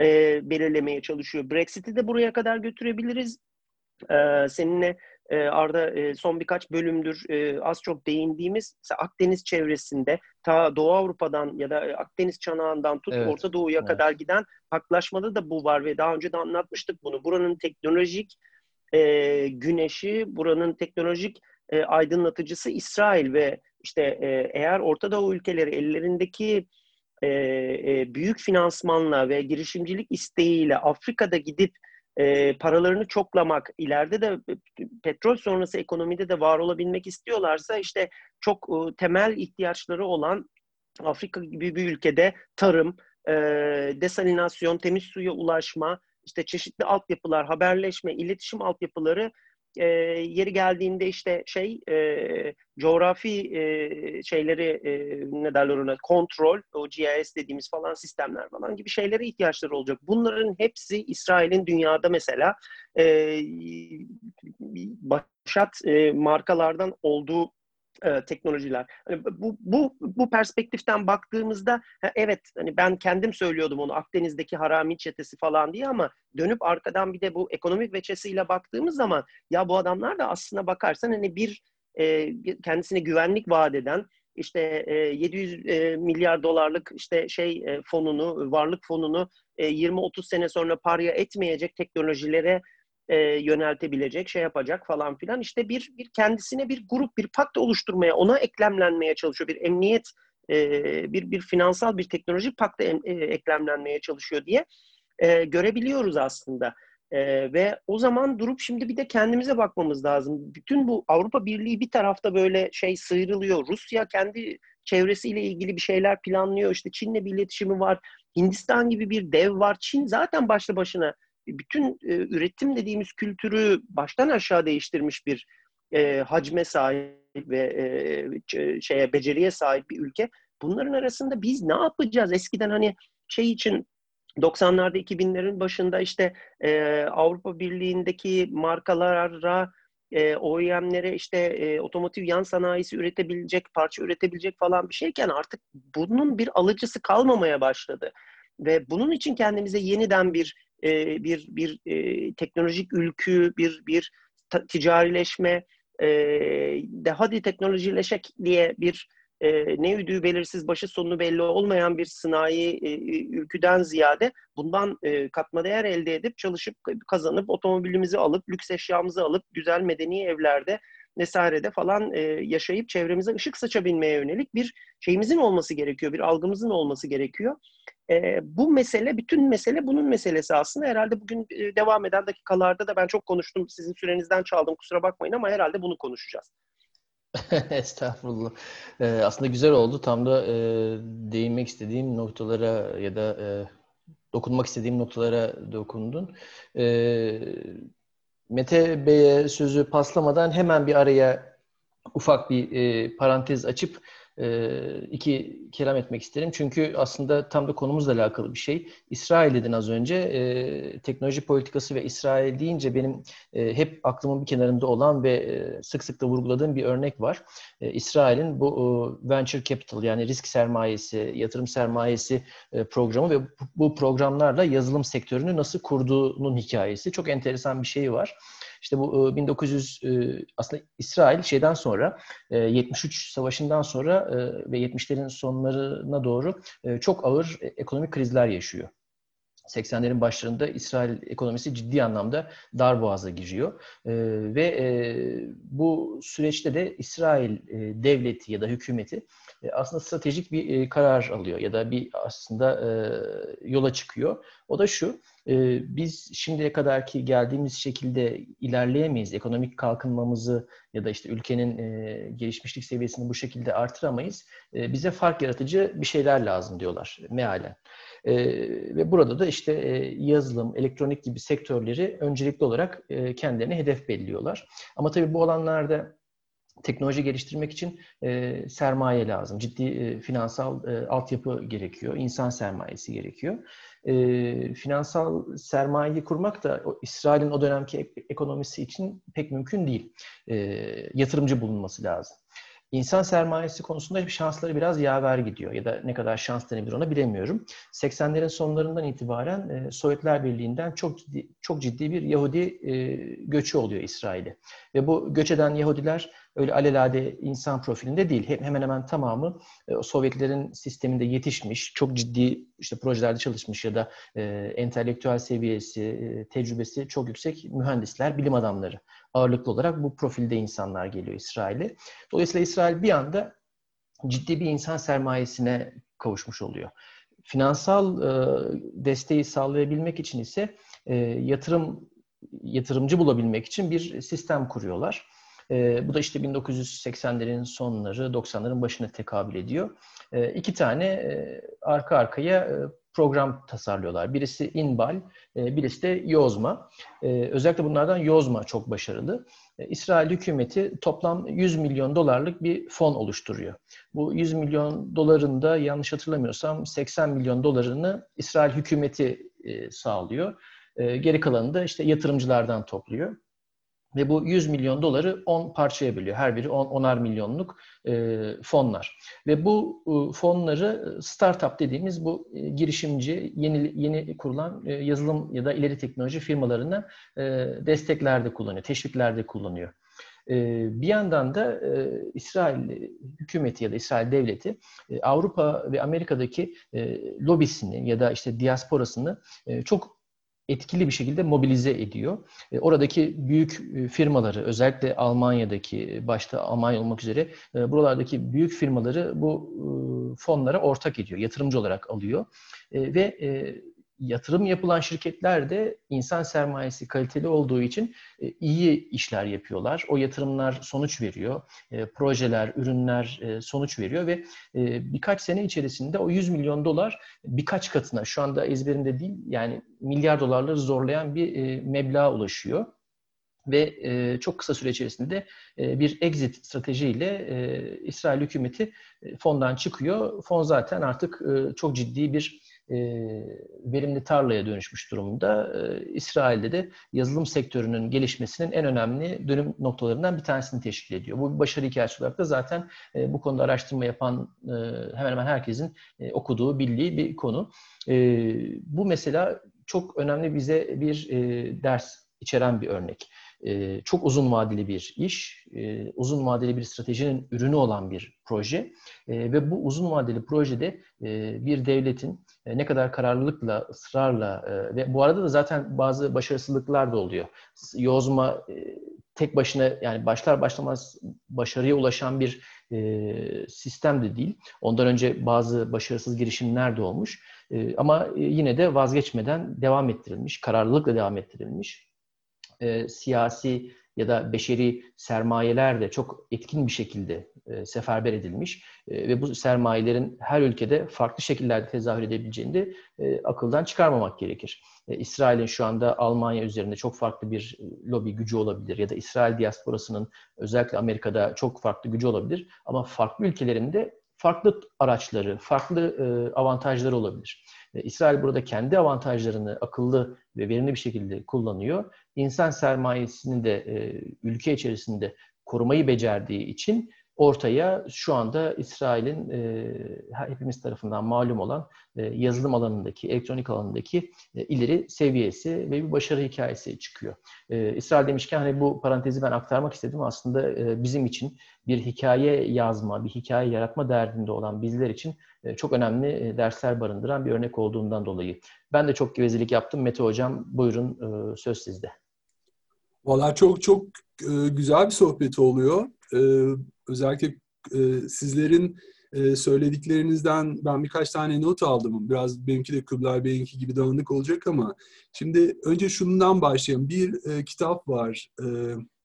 e, belirlemeye çalışıyor. Brexit'i de buraya kadar götürebiliriz. E, seninle e, Arda e, son birkaç bölümdür e, az çok değindiğimiz Akdeniz çevresinde ta Doğu Avrupa'dan ya da Akdeniz çanağından tut evet. Orta Doğu'ya evet. kadar giden paklaşmada da bu var ve daha önce de anlatmıştık bunu. Buranın teknolojik e, güneşi, buranın teknolojik e, aydınlatıcısı İsrail ve işte e, eğer Orta Doğu ülkeleri ellerindeki e, e, büyük finansmanla ve girişimcilik isteğiyle Afrika'da gidip e, paralarını çoklamak, ileride de petrol sonrası ekonomide de var olabilmek istiyorlarsa işte çok e, temel ihtiyaçları olan Afrika gibi bir ülkede tarım, e, desalinasyon, temiz suya ulaşma, işte çeşitli altyapılar, haberleşme, iletişim altyapıları e, yeri geldiğinde işte şey e, coğrafi e, şeyleri e, ne derler ona kontrol, o GIS dediğimiz falan sistemler falan gibi şeylere ihtiyaçları olacak. Bunların hepsi İsrail'in dünyada mesela e, başat e, markalardan olduğu e, teknolojiler. Hani bu bu bu perspektiften baktığımızda evet hani ben kendim söylüyordum onu Akdeniz'deki harami çetesi falan diye ama dönüp arkadan bir de bu ekonomik veçesiyle baktığımız zaman ya bu adamlar da aslına bakarsan hani bir e, kendisine güvenlik vaat eden işte e, 700 e, milyar dolarlık işte şey e, fonunu, varlık fonunu e, 20-30 sene sonra parya etmeyecek teknolojilere e, yöneltebilecek, şey yapacak falan filan. İşte bir, bir kendisine bir grup, bir pakt oluşturmaya, ona eklemlenmeye çalışıyor. Bir emniyet, e, bir, bir finansal, bir teknolojik pakta em, e, eklemlenmeye çalışıyor diye e, görebiliyoruz aslında. E, ve o zaman durup şimdi bir de kendimize bakmamız lazım. Bütün bu Avrupa Birliği bir tarafta böyle şey sıyrılıyor. Rusya kendi çevresiyle ilgili bir şeyler planlıyor. İşte Çin'le bir iletişimi var. Hindistan gibi bir dev var. Çin zaten başlı başına bütün e, üretim dediğimiz kültürü baştan aşağı değiştirmiş bir e, hacme sahip ve e, şeye beceriye sahip bir ülke. Bunların arasında biz ne yapacağız? Eskiden hani şey için 90'larda 2000'lerin başında işte e, Avrupa Birliği'ndeki markalara e, OEM'lere işte e, otomotiv yan sanayisi üretebilecek, parça üretebilecek falan bir şeyken artık bunun bir alıcısı kalmamaya başladı. Ve bunun için kendimize yeniden bir e, bir bir e, teknolojik ülkü, bir bir ticarileşme, e, de hadi teknolojileşek diye bir e, ne üdüğü belirsiz, başı sonu belli olmayan bir sanayi e, ülküden ziyade bundan e, katma değer elde edip çalışıp kazanıp otomobilimizi alıp lüks eşyamızı alıp güzel medeni evlerde vesairede falan e, yaşayıp çevremize ışık saçabilmeye yönelik bir şeyimizin olması gerekiyor, bir algımızın olması gerekiyor. E, bu mesele, bütün mesele bunun meselesi aslında. Herhalde bugün e, devam eden dakikalarda da ben çok konuştum, sizin sürenizden çaldım kusura bakmayın ama herhalde bunu konuşacağız. Estağfurullah. Ee, aslında güzel oldu. Tam da e, değinmek istediğim noktalara ya da e, dokunmak istediğim noktalara dokundun. E, Mete Bey'e sözü paslamadan hemen bir araya ufak bir e, parantez açıp iki kelam etmek isterim. Çünkü aslında tam da konumuzla alakalı bir şey. İsrail dedin az önce. E, teknoloji politikası ve İsrail deyince benim e, hep aklımın bir kenarında olan ve e, sık sık da vurguladığım bir örnek var. E, İsrail'in bu venture capital yani risk sermayesi, yatırım sermayesi e, programı ve bu programlarla yazılım sektörünü nasıl kurduğunun hikayesi. Çok enteresan bir şey var. İşte bu 1900 e, e, aslında İsrail şeyden sonra 73 e, savaşından sonra ve 70'lerin sonlarına doğru çok ağır ekonomik krizler yaşıyor. 80'lerin başlarında İsrail ekonomisi ciddi anlamda dar boğaza giriyor. E, ve e, bu süreçte de İsrail e, devleti ya da hükümeti e, aslında stratejik bir e, karar alıyor ya da bir aslında e, yola çıkıyor. O da şu, e, biz şimdiye kadarki geldiğimiz şekilde ilerleyemeyiz. Ekonomik kalkınmamızı ya da işte ülkenin e, gelişmişlik seviyesini bu şekilde artıramayız. E, bize fark yaratıcı bir şeyler lazım diyorlar mealen. E, ve burada da işte yazılım, elektronik gibi sektörleri öncelikli olarak kendilerine hedef belirliyorlar. Ama tabii bu alanlarda teknoloji geliştirmek için e, sermaye lazım. Ciddi e, finansal e, altyapı gerekiyor. insan sermayesi gerekiyor. E, finansal sermayeyi kurmak da o, İsrail'in o dönemki ekonomisi için pek mümkün değil. E, yatırımcı bulunması lazım. İnsan sermayesi konusunda şansları biraz yaver gidiyor ya da ne kadar şans denebilir ona bilemiyorum. 80'lerin sonlarından itibaren e, Sovyetler Birliği'nden çok ciddi, çok ciddi bir Yahudi e, göçü oluyor İsrail'e. Ve bu göç eden Yahudiler öyle alelade insan profilinde değil. Hemen hemen tamamı e, Sovyetlerin sisteminde yetişmiş, çok ciddi işte projelerde çalışmış ya da e, entelektüel seviyesi, e, tecrübesi çok yüksek mühendisler, bilim adamları ağırlıklı olarak bu profilde insanlar geliyor İsrail'e. Dolayısıyla İsrail bir anda ciddi bir insan sermayesine kavuşmuş oluyor. Finansal desteği sağlayabilmek için ise yatırım yatırımcı bulabilmek için bir sistem kuruyorlar. E, bu da işte 1980'lerin sonları, 90'ların başına tekabül ediyor. E, iki tane e, arka arkaya e, program tasarlıyorlar. Birisi Inbal, e, birisi de Yozma. E, özellikle bunlardan Yozma çok başarılı. E, İsrail hükümeti toplam 100 milyon dolarlık bir fon oluşturuyor. Bu 100 milyon dolarında yanlış hatırlamıyorsam 80 milyon dolarını İsrail hükümeti sağlıyor. Geri kalanını da işte yatırımcılardan topluyor. Ve bu 100 milyon doları 10 parçaya bölüyor. Her biri 10, 10'ar milyonluk e, fonlar. Ve bu e, fonları startup dediğimiz bu e, girişimci, yeni yeni kurulan e, yazılım ya da ileri teknoloji firmalarına e, desteklerde kullanıyor, teşviklerde kullanıyor. E, bir yandan da e, İsrail hükümeti ya da İsrail devleti e, Avrupa ve Amerika'daki e, lobisini ya da işte diasporasını e, çok etkili bir şekilde mobilize ediyor. E, oradaki büyük e, firmaları, özellikle Almanya'daki, başta Almanya olmak üzere e, buralardaki büyük firmaları bu fonlara ortak ediyor, yatırımcı olarak alıyor. Ve yatırım yapılan şirketler de insan sermayesi kaliteli olduğu için e, iyi işler yapıyorlar. O yatırımlar sonuç veriyor. E, projeler, ürünler e, sonuç veriyor ve birkaç sene içerisinde o 100 milyon dolar birkaç katına şu anda ezberimde değil yani milyar dolarları zorlayan bir meblağa ulaşıyor ve çok kısa süre içerisinde bir exit stratejiyle e, İsrail hükümeti fondan çıkıyor. Fon zaten artık çok ciddi bir e, verimli tarlaya dönüşmüş durumda. E, İsrail'de de yazılım sektörünün gelişmesinin en önemli dönüm noktalarından bir tanesini teşkil ediyor. Bu bir başarı hikayesi olarak da zaten e, bu konuda araştırma yapan e, hemen hemen herkesin e, okuduğu, bildiği bir konu. E, bu mesela çok önemli bize bir e, ders içeren bir örnek. E, çok uzun vadeli bir iş, e, uzun vadeli bir stratejinin ürünü olan bir proje e, ve bu uzun vadeli projede e, bir devletin ne kadar kararlılıkla, ısrarla e, ve bu arada da zaten bazı başarısızlıklar da oluyor. Yozma e, tek başına yani başlar başlamaz başarıya ulaşan bir e, sistem de değil. Ondan önce bazı başarısız girişimler de olmuş. E, ama yine de vazgeçmeden devam ettirilmiş, kararlılıkla devam ettirilmiş. E, siyasi ya da beşeri sermayeler de çok etkin bir şekilde e, seferber edilmiş e, ve bu sermayelerin her ülkede farklı şekillerde tezahür edebileceğini de e, akıldan çıkarmamak gerekir. E, İsrail'in şu anda Almanya üzerinde çok farklı bir e, lobi gücü olabilir ya da İsrail diasporasının özellikle Amerika'da çok farklı gücü olabilir ama farklı ülkelerinde farklı araçları, farklı e, avantajları olabilir. E, İsrail burada kendi avantajlarını akıllı ve verimli bir şekilde kullanıyor. İnsan sermayesini de e, ülke içerisinde korumayı becerdiği için ortaya şu anda İsrail'in e, hepimiz tarafından malum olan e, yazılım alanındaki, elektronik alanındaki e, ileri seviyesi ve bir başarı hikayesi çıkıyor. E, İsrail demişken hani bu parantezi ben aktarmak istedim. Aslında e, bizim için bir hikaye yazma, bir hikaye yaratma derdinde olan bizler için e, çok önemli e, dersler barındıran bir örnek olduğundan dolayı. Ben de çok gevezelik yaptım. Mete Hocam buyurun e, söz sizde. Valla çok çok e, güzel bir sohbet oluyor. E, özellikle e, sizlerin e, söylediklerinizden ben birkaç tane not aldım. Biraz benimki de Kublai Bey'inki gibi dağınık olacak ama şimdi önce şundan başlayalım. Bir e, kitap var e,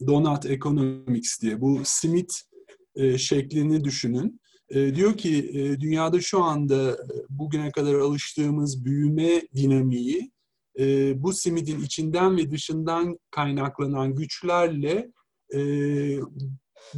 Donut Economics diye. Bu simit e, şeklini düşünün. E, diyor ki e, dünyada şu anda e, bugüne kadar alıştığımız büyüme dinamiği e, bu simidin içinden ve dışından kaynaklanan güçlerle e,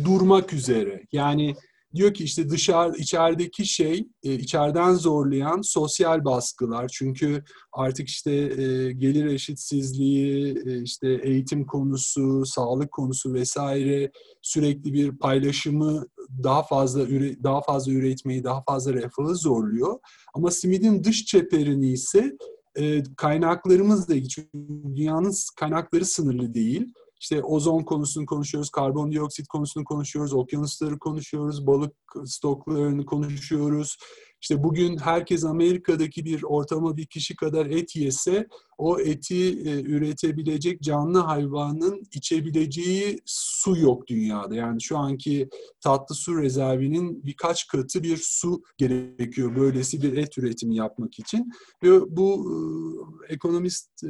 durmak üzere. Yani diyor ki işte dışarı içerideki şey e, içeriden zorlayan sosyal baskılar. Çünkü artık işte e, gelir eşitsizliği e, işte eğitim konusu sağlık konusu vesaire sürekli bir paylaşımı daha fazla üre, daha fazla üretmeyi daha fazla refahı zorluyor. Ama simidin dış çeperini ise e, kaynaklarımız da çünkü dünyanın kaynakları sınırlı değil işte ozon konusunu konuşuyoruz, karbondioksit konusunu konuşuyoruz, okyanusları konuşuyoruz, balık stoklarını konuşuyoruz. İşte bugün herkes Amerika'daki bir ortama bir kişi kadar et yese o eti e, üretebilecek canlı hayvanın içebileceği su yok dünyada. Yani şu anki tatlı su rezervinin birkaç katı bir su gerekiyor böylesi bir et üretimi yapmak için. Ve bu e, ekonomist e,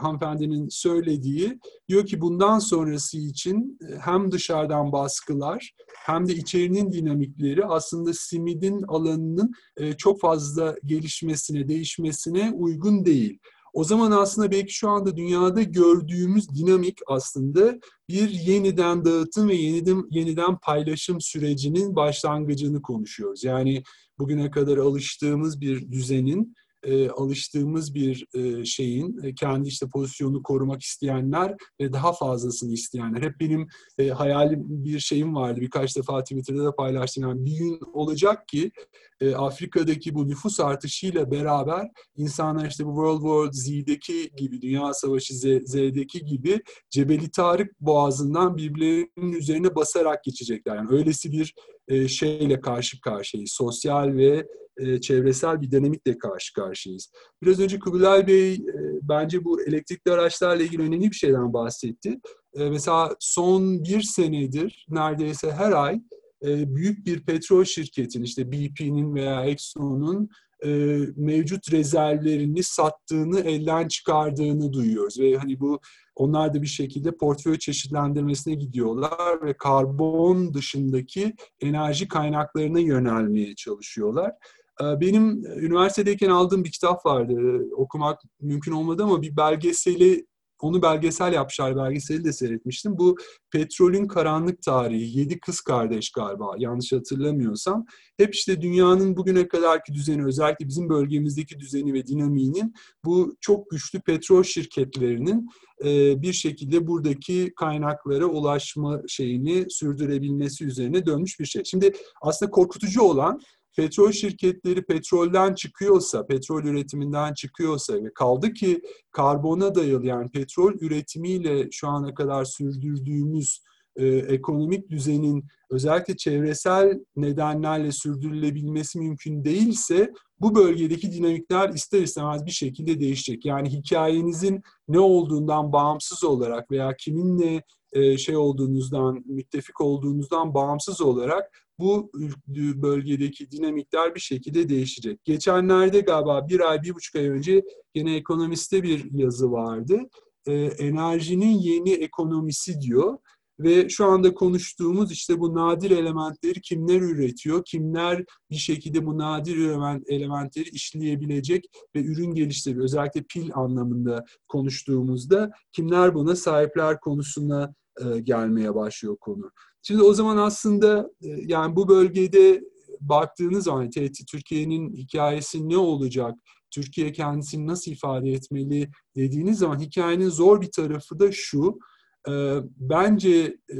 hanımefendinin söylediği diyor ki bundan sonrası için e, hem dışarıdan baskılar hem de içerinin dinamikleri aslında simidin alanının çok fazla gelişmesine, değişmesine uygun değil. O zaman aslında belki şu anda dünyada gördüğümüz dinamik aslında bir yeniden dağıtım ve yeniden, yeniden paylaşım sürecinin başlangıcını konuşuyoruz. Yani bugüne kadar alıştığımız bir düzenin e, alıştığımız bir e, şeyin e, kendi işte pozisyonunu korumak isteyenler ve daha fazlasını isteyenler. Hep benim e, hayalim bir şeyim vardı. Birkaç defa Twitter'da da paylaştım. Yani bir gün olacak ki e, Afrika'daki bu nüfus artışıyla beraber insanlar işte bu World War Z'deki gibi, Dünya Savaşı Z, Z'deki gibi Cebeli Tarık boğazından birbirlerinin üzerine basarak geçecekler. Yani öylesi bir e, şeyle karşı karşıyayız. Sosyal ve e, çevresel bir dinamikle karşı karşıyayız. Biraz önce Kubilay Bey e, bence bu elektrikli araçlarla ilgili önemli bir şeyden bahsetti. Mesela son bir senedir neredeyse her ay büyük bir petrol şirketin işte BP'nin veya Exxon'un mevcut rezervlerini sattığını, elden çıkardığını duyuyoruz. Ve hani bu onlar da bir şekilde portföy çeşitlendirmesine gidiyorlar ve karbon dışındaki enerji kaynaklarına yönelmeye çalışıyorlar. Ee, benim üniversitedeyken aldığım bir kitap vardı. Okumak mümkün olmadı ama bir belgeseli onu belgesel yapmışlar. Belgeseli de seyretmiştim. Bu Petrolün Karanlık Tarihi. Yedi Kız Kardeş galiba yanlış hatırlamıyorsam. Hep işte dünyanın bugüne kadarki düzeni özellikle bizim bölgemizdeki düzeni ve dinamiğinin bu çok güçlü petrol şirketlerinin e, bir şekilde buradaki kaynaklara ulaşma şeyini sürdürebilmesi üzerine dönmüş bir şey. Şimdi aslında korkutucu olan petrol şirketleri petrolden çıkıyorsa, petrol üretiminden çıkıyorsa ve kaldı ki karbona dayalı yani petrol üretimiyle şu ana kadar sürdürdüğümüz e, ekonomik düzenin özellikle çevresel nedenlerle sürdürülebilmesi mümkün değilse bu bölgedeki dinamikler ister istemez bir şekilde değişecek. Yani hikayenizin ne olduğundan bağımsız olarak veya kiminle e, şey olduğunuzdan, müttefik olduğunuzdan bağımsız olarak bu bölgedeki dinamikler bir şekilde değişecek. Geçenlerde galiba bir ay, bir buçuk ay önce gene ekonomiste bir yazı vardı. Ee, enerjinin yeni ekonomisi diyor. Ve şu anda konuştuğumuz işte bu nadir elementleri kimler üretiyor, kimler bir şekilde bu nadir elementleri işleyebilecek ve ürün geliştiriyor. Özellikle pil anlamında konuştuğumuzda kimler buna sahipler konusuna e, gelmeye başlıyor konu. Şimdi o zaman aslında e, yani bu bölgede baktığınız zaman Türkiye'nin hikayesi ne olacak, Türkiye kendisini nasıl ifade etmeli dediğiniz zaman hikayenin zor bir tarafı da şu. E, bence e,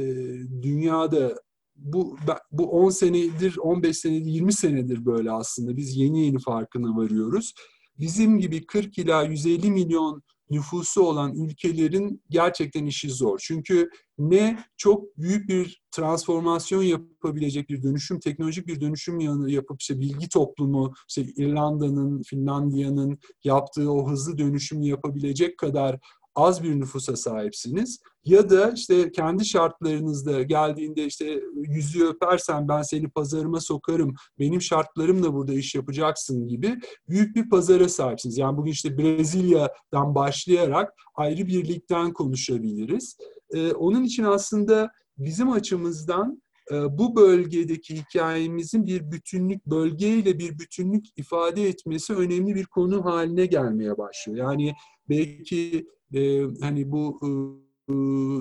dünyada bu bu 10 senedir, 15 senedir, 20 senedir böyle aslında. Biz yeni yeni farkına varıyoruz. Bizim gibi 40 ila 150 milyon nüfusu olan ülkelerin gerçekten işi zor. Çünkü ne çok büyük bir transformasyon yapabilecek bir dönüşüm, teknolojik bir dönüşüm yanı yapıp işte bilgi toplumu, işte İrlanda'nın, Finlandiya'nın yaptığı o hızlı dönüşümü yapabilecek kadar az bir nüfusa sahipsiniz ya da işte kendi şartlarınızda geldiğinde işte yüzü öpersen ben seni pazarıma sokarım, benim şartlarımla burada iş yapacaksın gibi büyük bir pazara sahipsiniz. Yani bugün işte Brezilya'dan başlayarak ayrı bir ligden konuşabiliriz. Ee, onun için aslında bizim açımızdan bu bölgedeki hikayemizin bir bütünlük, bölgeyle bir bütünlük ifade etmesi önemli bir konu haline gelmeye başlıyor. Yani belki e, hani bu e,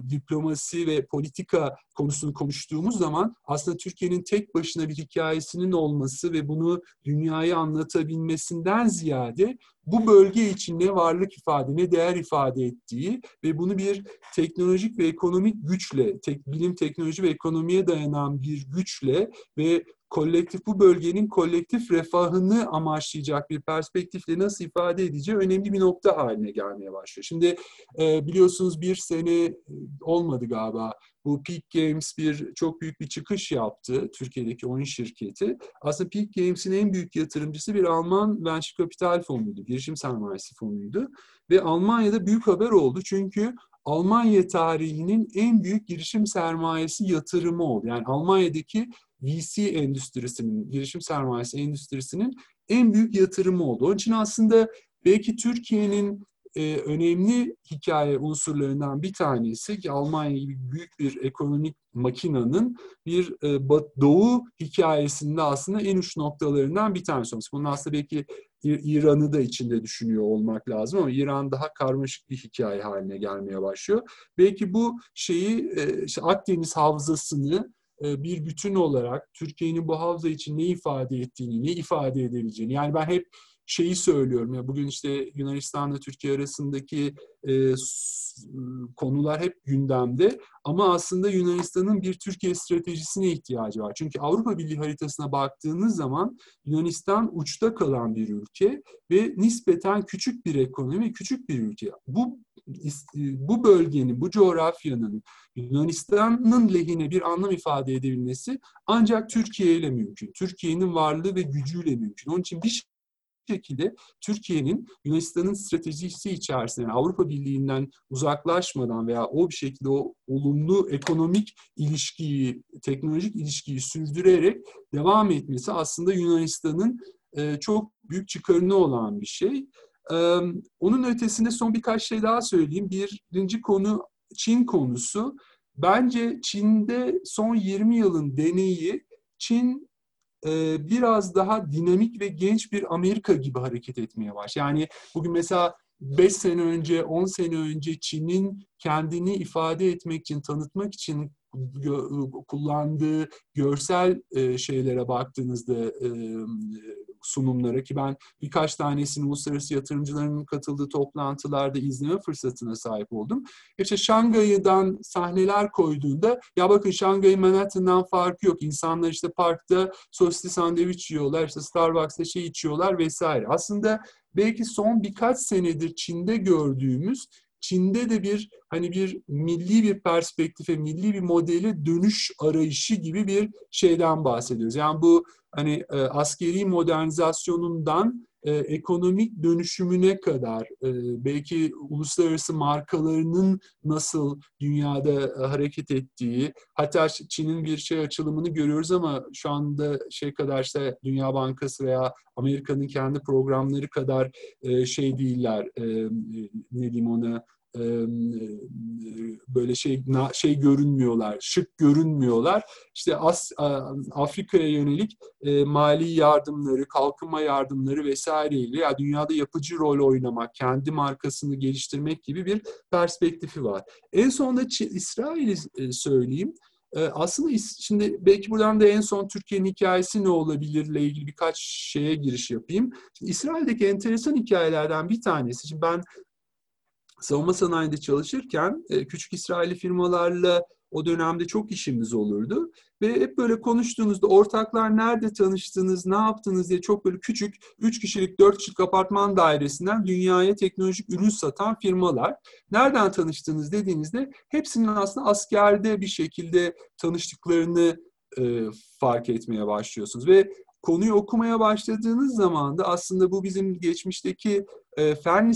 diplomasi ve politika konusunu konuştuğumuz zaman aslında Türkiye'nin tek başına bir hikayesinin olması ve bunu dünyaya anlatabilmesinden ziyade bu bölge için ne varlık ifade, ne değer ifade ettiği ve bunu bir teknolojik ve ekonomik güçle, tek, bilim, teknoloji ve ekonomiye dayanan bir güçle ve kolektif bu bölgenin kolektif refahını amaçlayacak bir perspektifle nasıl ifade edeceği önemli bir nokta haline gelmeye başlıyor. Şimdi e, biliyorsunuz bir sene olmadı galiba bu Peak Games bir çok büyük bir çıkış yaptı Türkiye'deki oyun şirketi. Aslında Peak Games'in en büyük yatırımcısı bir Alman venture kapital fonuydu, girişim sermayesi fonuydu. Ve Almanya'da büyük haber oldu çünkü Almanya tarihinin en büyük girişim sermayesi yatırımı oldu. Yani Almanya'daki VC endüstrisinin, girişim sermayesi endüstrisinin en büyük yatırımı oldu. Onun için aslında belki Türkiye'nin e, önemli hikaye unsurlarından bir tanesi ki Almanya gibi büyük bir ekonomik makinanın bir e, doğu hikayesinde aslında en uç noktalarından bir tanesi olması. Bunun aslında belki İran'ı da içinde düşünüyor olmak lazım ama İran daha karmaşık bir hikaye haline gelmeye başlıyor. Belki bu şeyi e, işte Akdeniz havzasını bir bütün olarak Türkiye'nin bu havza için ne ifade ettiğini, ne ifade edebileceğini. Yani ben hep şeyi söylüyorum ya bugün işte Yunanistan'la Türkiye arasındaki e, konular hep gündemde ama aslında Yunanistan'ın bir Türkiye stratejisine ihtiyacı var. Çünkü Avrupa Birliği haritasına baktığınız zaman Yunanistan uçta kalan bir ülke ve nispeten küçük bir ekonomi, küçük bir ülke. Bu bu bölgenin, bu coğrafyanın Yunanistan'ın lehine bir anlam ifade edebilmesi ancak Türkiye ile mümkün. Türkiye'nin varlığı ve gücüyle mümkün. Onun için bir şekilde Türkiye'nin Yunanistan'ın stratejisi içerisinde Avrupa Birliği'nden uzaklaşmadan veya o bir şekilde o olumlu ekonomik ilişkiyi, teknolojik ilişkiyi sürdürerek devam etmesi aslında Yunanistan'ın e, çok büyük çıkarını olan bir şey. Onun ötesinde son birkaç şey daha söyleyeyim. Birinci konu Çin konusu. Bence Çin'de son 20 yılın deneyi Çin biraz daha dinamik ve genç bir Amerika gibi hareket etmeye baş. Yani bugün mesela 5 sene önce, 10 sene önce Çin'in kendini ifade etmek için, tanıtmak için kullandığı görsel şeylere baktığınızda sunumlara ki ben birkaç tanesini uluslararası yatırımcıların katıldığı toplantılarda izleme fırsatına sahip oldum. İşte Şangay'dan sahneler koyduğunda ya bakın Şangay Manhattan'dan farkı yok. İnsanlar işte parkta sosisli sandviç yiyorlar, işte Starbucks'ta şey içiyorlar vesaire. Aslında belki son birkaç senedir Çin'de gördüğümüz Çin'de de bir hani bir milli bir perspektife, milli bir modele dönüş arayışı gibi bir şeyden bahsediyoruz. Yani bu hani e, askeri modernizasyonundan e, ekonomik dönüşümüne kadar e, belki uluslararası markalarının nasıl dünyada e, hareket ettiği hatta Çin'in bir şey açılımını görüyoruz ama şu anda şey kadar işte Dünya Bankası veya Amerika'nın kendi programları kadar e, şey değiller e, ne diyeyim ona böyle şey şey görünmüyorlar, şık görünmüyorlar. İşte As, Afrika'ya yönelik mali yardımları, kalkınma yardımları vesaireyle ya dünyada yapıcı rol oynamak, kendi markasını geliştirmek gibi bir perspektifi var. En sonunda İsrail'i söyleyeyim. Ee, aslında şimdi belki buradan da en son Türkiye'nin hikayesi ne olabilirle ilgili birkaç şeye giriş yapayım. Şimdi İsrail'deki enteresan hikayelerden bir tanesi. Şimdi ben savunma sanayinde çalışırken e, küçük İsrailli firmalarla o dönemde çok işimiz olurdu. Ve hep böyle konuştuğunuzda ortaklar nerede tanıştınız, ne yaptınız diye çok böyle küçük 3 kişilik 4 kişilik apartman dairesinden dünyaya teknolojik ürün satan firmalar. Nereden tanıştınız dediğinizde hepsinin aslında askerde bir şekilde tanıştıklarını e, fark etmeye başlıyorsunuz. Ve konuyu okumaya başladığınız zaman da aslında bu bizim geçmişteki e, fen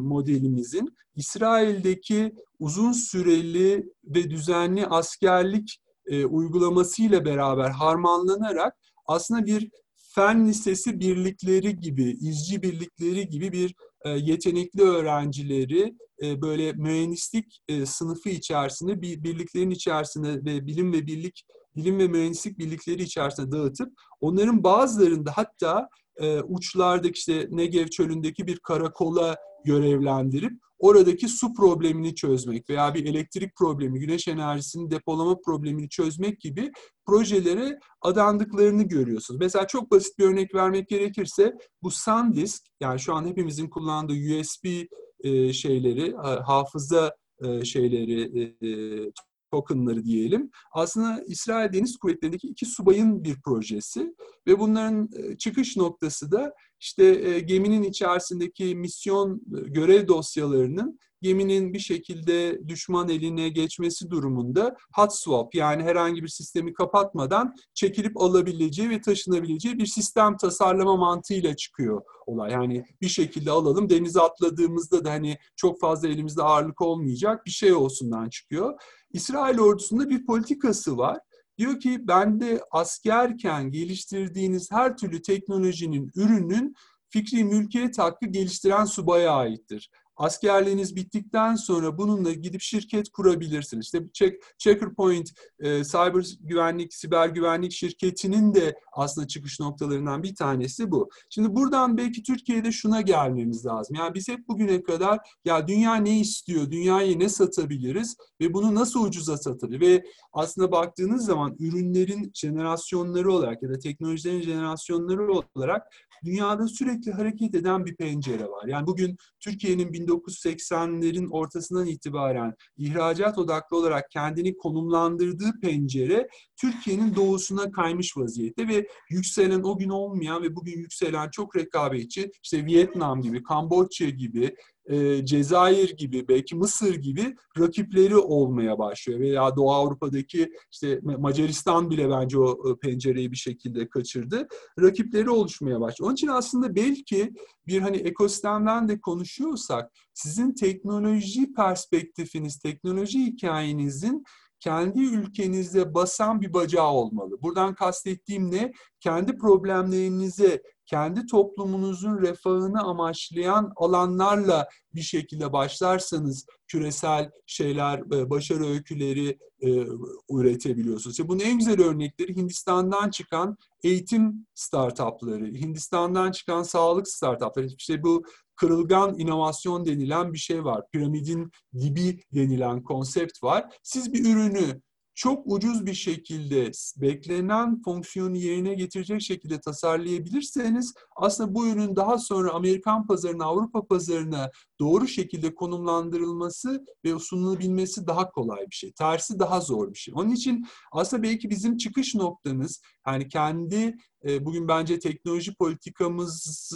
modelimizin İsrail'deki uzun süreli ve düzenli askerlik e, uygulamasıyla beraber harmanlanarak aslında bir fen lisesi birlikleri gibi, izci birlikleri gibi bir e, yetenekli öğrencileri e, böyle mühendislik e, sınıfı içerisinde, bir birliklerin içerisinde ve bilim ve birlik bilim ve mühendislik birlikleri içerisinde dağıtıp onların bazılarında hatta e, uçlardaki işte Negev çölündeki bir karakola görevlendirip oradaki su problemini çözmek veya bir elektrik problemi, güneş enerjisinin depolama problemini çözmek gibi projelere adandıklarını görüyorsunuz. Mesela çok basit bir örnek vermek gerekirse bu SanDisk yani şu an hepimizin kullandığı USB e, şeyleri, hafıza e, şeyleri, e, tokenları diyelim. Aslında İsrail Deniz Kuvvetleri'ndeki iki subayın bir projesi ve bunların e, çıkış noktası da işte e, geminin içerisindeki misyon e, görev dosyalarının geminin bir şekilde düşman eline geçmesi durumunda hot swap yani herhangi bir sistemi kapatmadan çekilip alabileceği ve taşınabileceği bir sistem tasarlama mantığıyla çıkıyor olay. Yani bir şekilde alalım denize atladığımızda da hani çok fazla elimizde ağırlık olmayacak bir şey olsundan çıkıyor. İsrail ordusunda bir politikası var. Diyor ki bende askerken geliştirdiğiniz her türlü teknolojinin, ürünün fikri mülkiyet hakkı geliştiren subaya aittir. Askerliğiniz bittikten sonra bununla gidip şirket kurabilirsiniz. İşte Check, Checkerpoint e, cyber güvenlik, siber güvenlik şirketinin de aslında çıkış noktalarından bir tanesi bu. Şimdi buradan belki Türkiye'de şuna gelmemiz lazım. Yani biz hep bugüne kadar ya dünya ne istiyor, dünyayı ne satabiliriz ve bunu nasıl ucuza satabilir? Ve aslında baktığınız zaman ürünlerin jenerasyonları olarak ya da teknolojilerin jenerasyonları olarak dünyada sürekli hareket eden bir pencere var. Yani bugün Türkiye'nin 1980'lerin ortasından itibaren ihracat odaklı olarak kendini konumlandırdığı pencere Türkiye'nin doğusuna kaymış vaziyette ve yükselen o gün olmayan ve bugün yükselen çok rekabetçi işte Vietnam gibi, Kamboçya gibi, e, Cezayir gibi, belki Mısır gibi rakipleri olmaya başlıyor. Veya Doğu Avrupa'daki işte Macaristan bile bence o pencereyi bir şekilde kaçırdı. Rakipleri oluşmaya başlıyor. Onun için aslında belki bir hani ekosistemden de konuşuyorsak sizin teknoloji perspektifiniz, teknoloji hikayenizin kendi ülkenizde basan bir bacağı olmalı. Buradan kastettiğim ne? Kendi problemlerinize kendi toplumunuzun refahını amaçlayan alanlarla bir şekilde başlarsanız küresel şeyler, e, başarı öyküleri e, üretebiliyorsunuz. İşte bunun en güzel örnekleri Hindistan'dan çıkan eğitim startupları, Hindistan'dan çıkan sağlık startupları. İşte bu kırılgan inovasyon denilen bir şey var. Piramidin dibi denilen konsept var. Siz bir ürünü çok ucuz bir şekilde beklenen fonksiyonu yerine getirecek şekilde tasarlayabilirseniz aslında bu ürün daha sonra Amerikan pazarına, Avrupa pazarına doğru şekilde konumlandırılması ve sunulabilmesi daha kolay bir şey. Tersi daha zor bir şey. Onun için aslında belki bizim çıkış noktamız yani kendi bugün bence teknoloji politikamız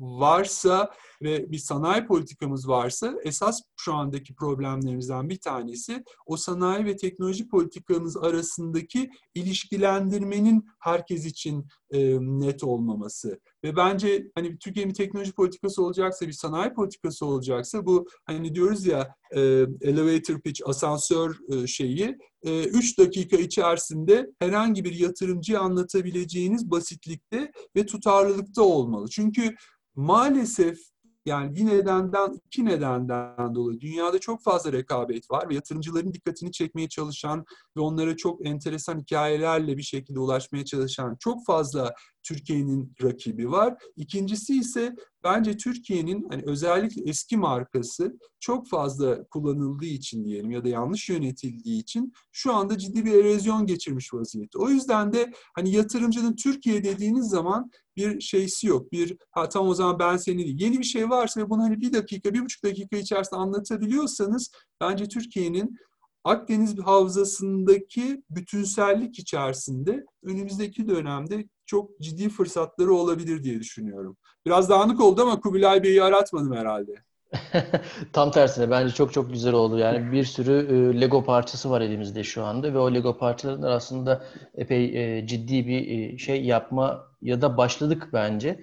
varsa ve bir sanayi politikamız varsa esas şu andaki problemlerimizden bir tanesi o sanayi ve teknoloji politikamız arasındaki ilişkilendirmenin herkes için e, net olmaması. Ve bence hani Türkiye'nin teknoloji politikası olacaksa, bir sanayi politikası olacaksa bu hani diyoruz ya e, elevator pitch, asansör e, şeyi 3 e, dakika içerisinde herhangi bir yatırımcıya anlatabileceğiniz basitlikte ve tutarlılıkta olmalı. Çünkü maalesef yani bir nedenden, iki nedenden dolayı dünyada çok fazla rekabet var ve yatırımcıların dikkatini çekmeye çalışan ve onlara çok enteresan hikayelerle bir şekilde ulaşmaya çalışan çok fazla Türkiye'nin rakibi var. İkincisi ise bence Türkiye'nin hani özellikle eski markası çok fazla kullanıldığı için diyelim ya da yanlış yönetildiği için şu anda ciddi bir erozyon geçirmiş vaziyette. O yüzden de hani yatırımcının Türkiye dediğiniz zaman bir şeysi yok. Bir ha tam o zaman ben seni değil. Yeni bir şey varsa ve bunu hani bir dakika, bir buçuk dakika içerisinde anlatabiliyorsanız bence Türkiye'nin Akdeniz havzasındaki bütünsellik içerisinde önümüzdeki dönemde çok ciddi fırsatları olabilir diye düşünüyorum. Biraz dağınık oldu ama Kubilay Bey'i aratmadım herhalde. Tam tersine bence çok çok güzel oldu. Yani bir sürü e, Lego parçası var elimizde şu anda ve o Lego parçalarının aslında epey e, ciddi bir e, şey yapma ya da başladık bence.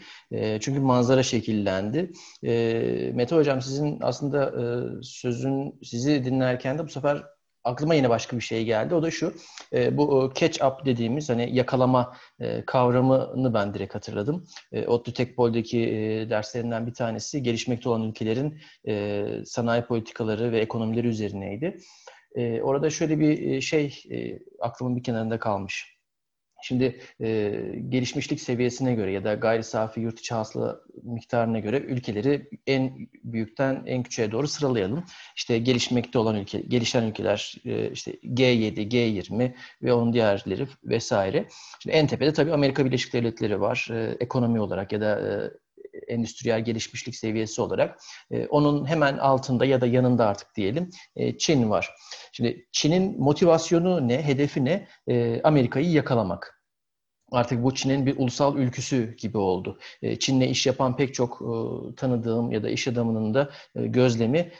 Çünkü manzara şekillendi. Mete Hocam sizin aslında sözün sizi dinlerken de bu sefer aklıma yine başka bir şey geldi. O da şu. E, bu catch up dediğimiz hani yakalama e, kavramını ben direkt hatırladım. E, ODTÜ Tekpol'deki e, derslerinden bir tanesi gelişmekte olan ülkelerin e, sanayi politikaları ve ekonomileri üzerineydi. E, orada şöyle bir şey e, aklımın bir kenarında kalmış. Şimdi e, gelişmişlik seviyesine göre ya da gayri safi yurt içi hasıla miktarına göre ülkeleri en büyükten en küçüğe doğru sıralayalım. İşte gelişmekte olan ülke, gelişen ülkeler e, işte G7, G20 ve onun diğerleri vesaire. Şimdi en tepede tabii Amerika Birleşik Devletleri var. E, ekonomi olarak ya da e, endüstriyel gelişmişlik seviyesi olarak. E, onun hemen altında ya da yanında artık diyelim e, Çin var. Şimdi Çin'in motivasyonu ne, hedefi ne? E, Amerika'yı yakalamak artık bu Çin'in bir ulusal ülküsü gibi oldu. E, Çin'le iş yapan pek çok e, tanıdığım ya da iş adamının da e, gözlemi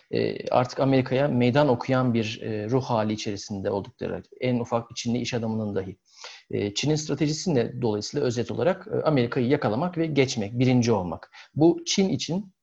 artık Amerika'ya meydan okuyan bir ruh hali içerisinde oldukları. En ufak bir Çinli iş adamının dahi. Çin'in stratejisi ne dolayısıyla özet olarak Amerika'yı yakalamak ve geçmek, birinci olmak. Bu Çin için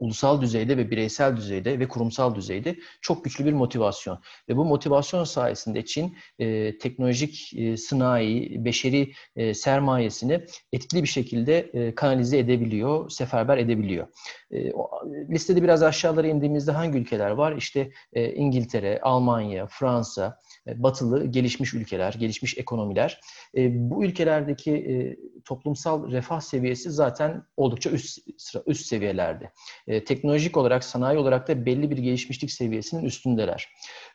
ulusal düzeyde ve bireysel düzeyde ve kurumsal düzeyde çok güçlü bir motivasyon. Ve bu motivasyon sayesinde Çin e, teknolojik e, sınai, beşeri e, sermayesini etkili bir şekilde e, kanalize edebiliyor, seferber edebiliyor. E, o, listede biraz aşağılara indiğimizde hangi ülkeler var? İşte e, İngiltere, Almanya, Fransa, e, batılı gelişmiş ülkeler, gelişmiş ekonomiler. E, bu ülkelerdeki e, toplumsal refah seviyesi zaten oldukça üst sıra, üst seviyelerde. Teknolojik olarak, sanayi olarak da belli bir gelişmişlik seviyesinin üstündeler.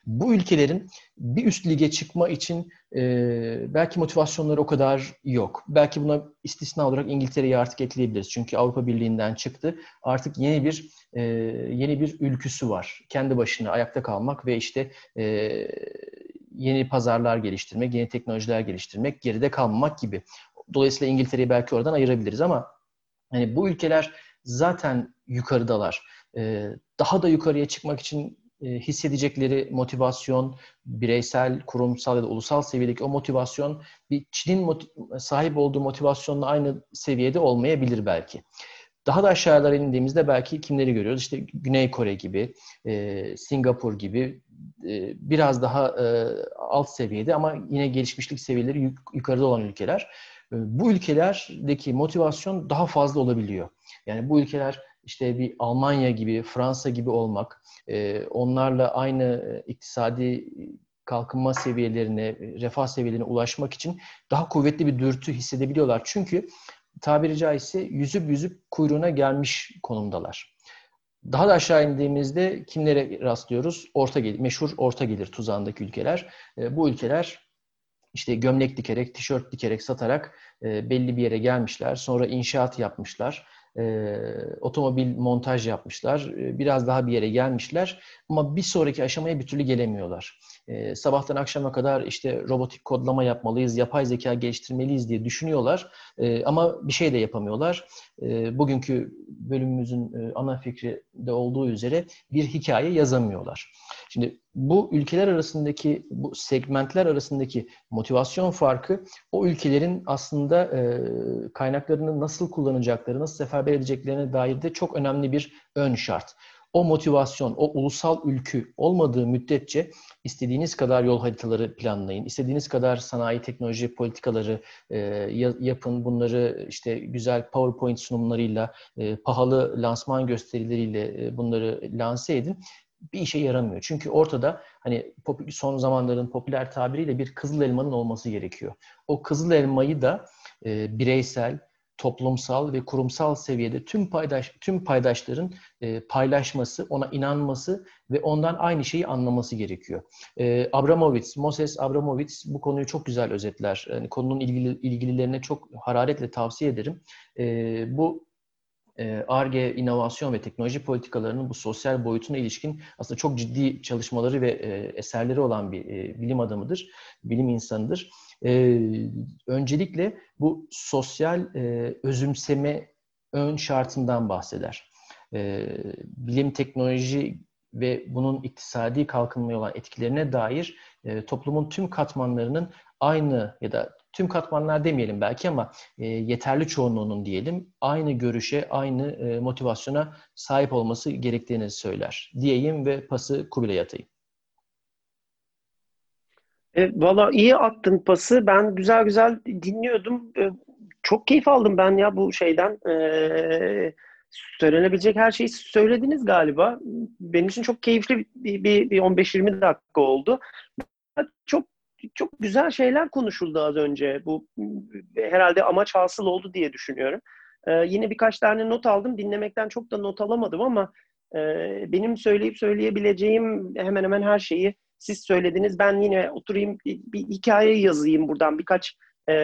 Bu ülkelerin bir üst lige çıkma için belki motivasyonları o kadar yok. Belki buna istisna olarak İngiltere'yi artık ekleyebiliriz. Çünkü Avrupa Birliği'nden çıktı. Artık yeni bir yeni bir ülküsü var. Kendi başına ayakta kalmak ve işte yeni pazarlar geliştirmek, yeni teknolojiler geliştirmek, geride kalmamak gibi. Dolayısıyla İngiltere'yi belki oradan ayırabiliriz ama hani bu ülkeler zaten yukarıdalar. Ee, daha da yukarıya çıkmak için e, hissedecekleri motivasyon, bireysel, kurumsal ya da ulusal seviyedeki o motivasyon bir Çin'in sahip olduğu motivasyonla aynı seviyede olmayabilir belki. Daha da aşağılara indiğimizde belki kimleri görüyoruz? İşte Güney Kore gibi, e, Singapur gibi e, biraz daha e, alt seviyede ama yine gelişmişlik seviyeleri yuk, yukarıda olan ülkeler. E, bu ülkelerdeki motivasyon daha fazla olabiliyor. Yani bu ülkeler işte bir Almanya gibi, Fransa gibi olmak, e, onlarla aynı e, iktisadi kalkınma seviyelerine, refah seviyelerine ulaşmak için daha kuvvetli bir dürtü hissedebiliyorlar. Çünkü tabiri caizse yüzüp yüzüp kuyruğuna gelmiş konumdalar. Daha da aşağı indiğimizde kimlere rastlıyoruz? Orta gelir, meşhur orta gelir tuzağındaki ülkeler. E, bu ülkeler işte gömlek dikerek, tişört dikerek satarak e, belli bir yere gelmişler. Sonra inşaat yapmışlar. E, otomobil montaj yapmışlar. E, biraz daha bir yere gelmişler. Ama bir sonraki aşamaya bir türlü gelemiyorlar e, sabahtan akşama kadar işte robotik kodlama yapmalıyız, yapay zeka geliştirmeliyiz diye düşünüyorlar. E, ama bir şey de yapamıyorlar. E, bugünkü bölümümüzün e, ana fikri de olduğu üzere bir hikaye yazamıyorlar. Şimdi bu ülkeler arasındaki, bu segmentler arasındaki motivasyon farkı o ülkelerin aslında e, kaynaklarını nasıl kullanacakları, nasıl seferber edeceklerine dair de çok önemli bir ön şart o motivasyon, o ulusal ülkü olmadığı müddetçe istediğiniz kadar yol haritaları planlayın, istediğiniz kadar sanayi teknoloji politikaları e, yapın, bunları işte güzel PowerPoint sunumlarıyla, e, pahalı lansman gösterileriyle e, bunları lanse edin bir işe yaramıyor. Çünkü ortada hani son zamanların popüler tabiriyle bir kızıl elmanın olması gerekiyor. O kızıl elmayı da e, bireysel, toplumsal ve kurumsal seviyede tüm paydaş tüm paydaşların e, paylaşması, ona inanması ve ondan aynı şeyi anlaması gerekiyor. E, Abramovitz, Moses Abramovitz bu konuyu çok güzel özetler. Yani konunun ilgili, ilgililerine çok hararetle tavsiye ederim. E, bu ARGE, e, inovasyon ve teknoloji politikalarının bu sosyal boyutuna ilişkin aslında çok ciddi çalışmaları ve e, eserleri olan bir e, bilim adamıdır, bilim insanıdır. E, öncelikle bu sosyal e, özümseme ön şartından bahseder. E, bilim, teknoloji ve bunun iktisadi kalkınmaya olan etkilerine dair toplumun tüm katmanlarının aynı ya da tüm katmanlar demeyelim belki ama e, yeterli çoğunluğunun diyelim aynı görüşe, aynı e, motivasyona sahip olması gerektiğini söyler. Diyeyim ve pası Kubilay'a atayım. E, Valla iyi attın pası. Ben güzel güzel dinliyordum. E, çok keyif aldım ben ya bu şeyden. E, söylenebilecek her şeyi söylediniz galiba. Benim için çok keyifli bir, bir, bir 15-20 dakika oldu. Çok çok güzel şeyler konuşuldu az önce. Bu herhalde amaç hasıl oldu diye düşünüyorum. Ee, yine birkaç tane not aldım. Dinlemekten çok da not alamadım ama e, benim söyleyip söyleyebileceğim hemen hemen her şeyi siz söylediniz. Ben yine oturayım bir, bir hikaye yazayım buradan birkaç e,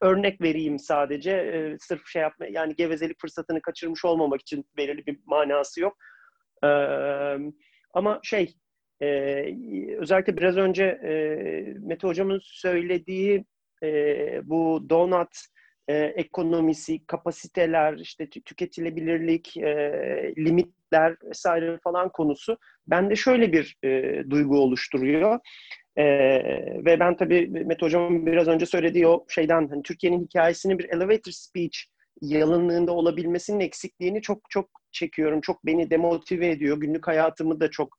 örnek vereyim sadece. E, sırf şey yapma yani gevezelik fırsatını kaçırmış olmamak için belirli bir manası yok. E, ama şey e, özellikle biraz önce e, Mete Hocam'ın söylediği e, bu donut e, ekonomisi, kapasiteler, işte tüketilebilirlik, e, limitler vesaire falan konusu bende şöyle bir e, duygu oluşturuyor. E, ve ben tabii Mete Hocam'ın biraz önce söylediği o şeyden hani Türkiye'nin hikayesinin bir elevator speech yalınlığında olabilmesinin eksikliğini çok çok çekiyorum. Çok beni demotive ediyor. Günlük hayatımı da çok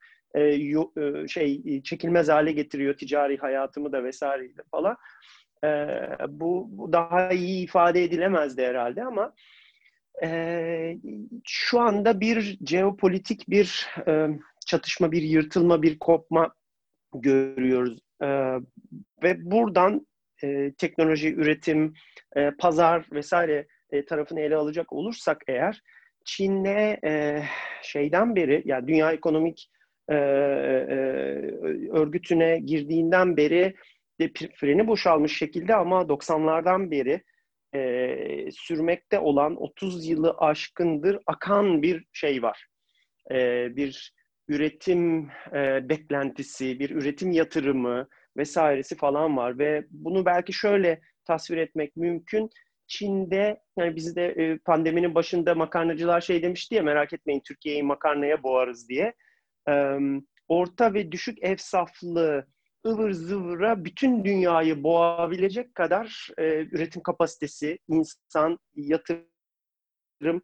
şey çekilmez hale getiriyor ticari hayatımı da vesaireyle falan. E, bu, bu daha iyi ifade edilemezdi herhalde ama e, şu anda bir jeopolitik bir e, çatışma, bir yırtılma, bir kopma görüyoruz. E, ve buradan e, teknoloji, üretim, e, pazar vesaire e, tarafını ele alacak olursak eğer Çin'le e, şeyden beri yani dünya ekonomik e, e, örgütüne girdiğinden beri de freni boşalmış şekilde ama 90'lardan beri e, sürmekte olan 30 yılı aşkındır akan bir şey var. E, bir üretim e, beklentisi, bir üretim yatırımı vesairesi falan var ve bunu belki şöyle tasvir etmek mümkün. Çin'de yani biz de e, pandeminin başında makarnacılar şey demişti ya merak etmeyin Türkiye'yi makarnaya boğarız diye orta ve düşük ev saflığı ıvır zıvıra bütün dünyayı boğabilecek kadar e, üretim kapasitesi, insan, yatırım,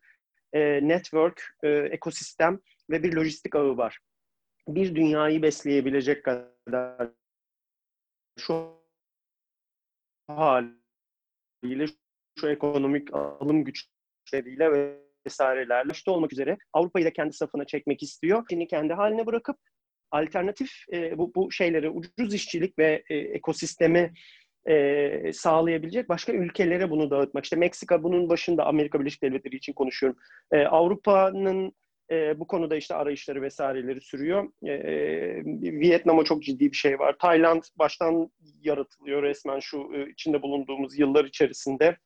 e, network, e, ekosistem ve bir lojistik ağı var. Bir dünyayı besleyebilecek kadar şu haliyle şu ekonomik alım güçleriyle ve vesairelerle başta olmak üzere Avrupa'yı da kendi safına çekmek istiyor. Çin'i kendi haline bırakıp alternatif e, bu, bu şeyleri ucuz işçilik ve e, ekosistemi e, sağlayabilecek başka ülkelere bunu dağıtmak. İşte Meksika bunun başında Amerika Birleşik Devletleri için konuşuyorum. E, Avrupa'nın e, bu konuda işte arayışları vesaireleri sürüyor. E, e, Vietnam'a çok ciddi bir şey var. Tayland baştan yaratılıyor resmen şu e, içinde bulunduğumuz yıllar içerisinde.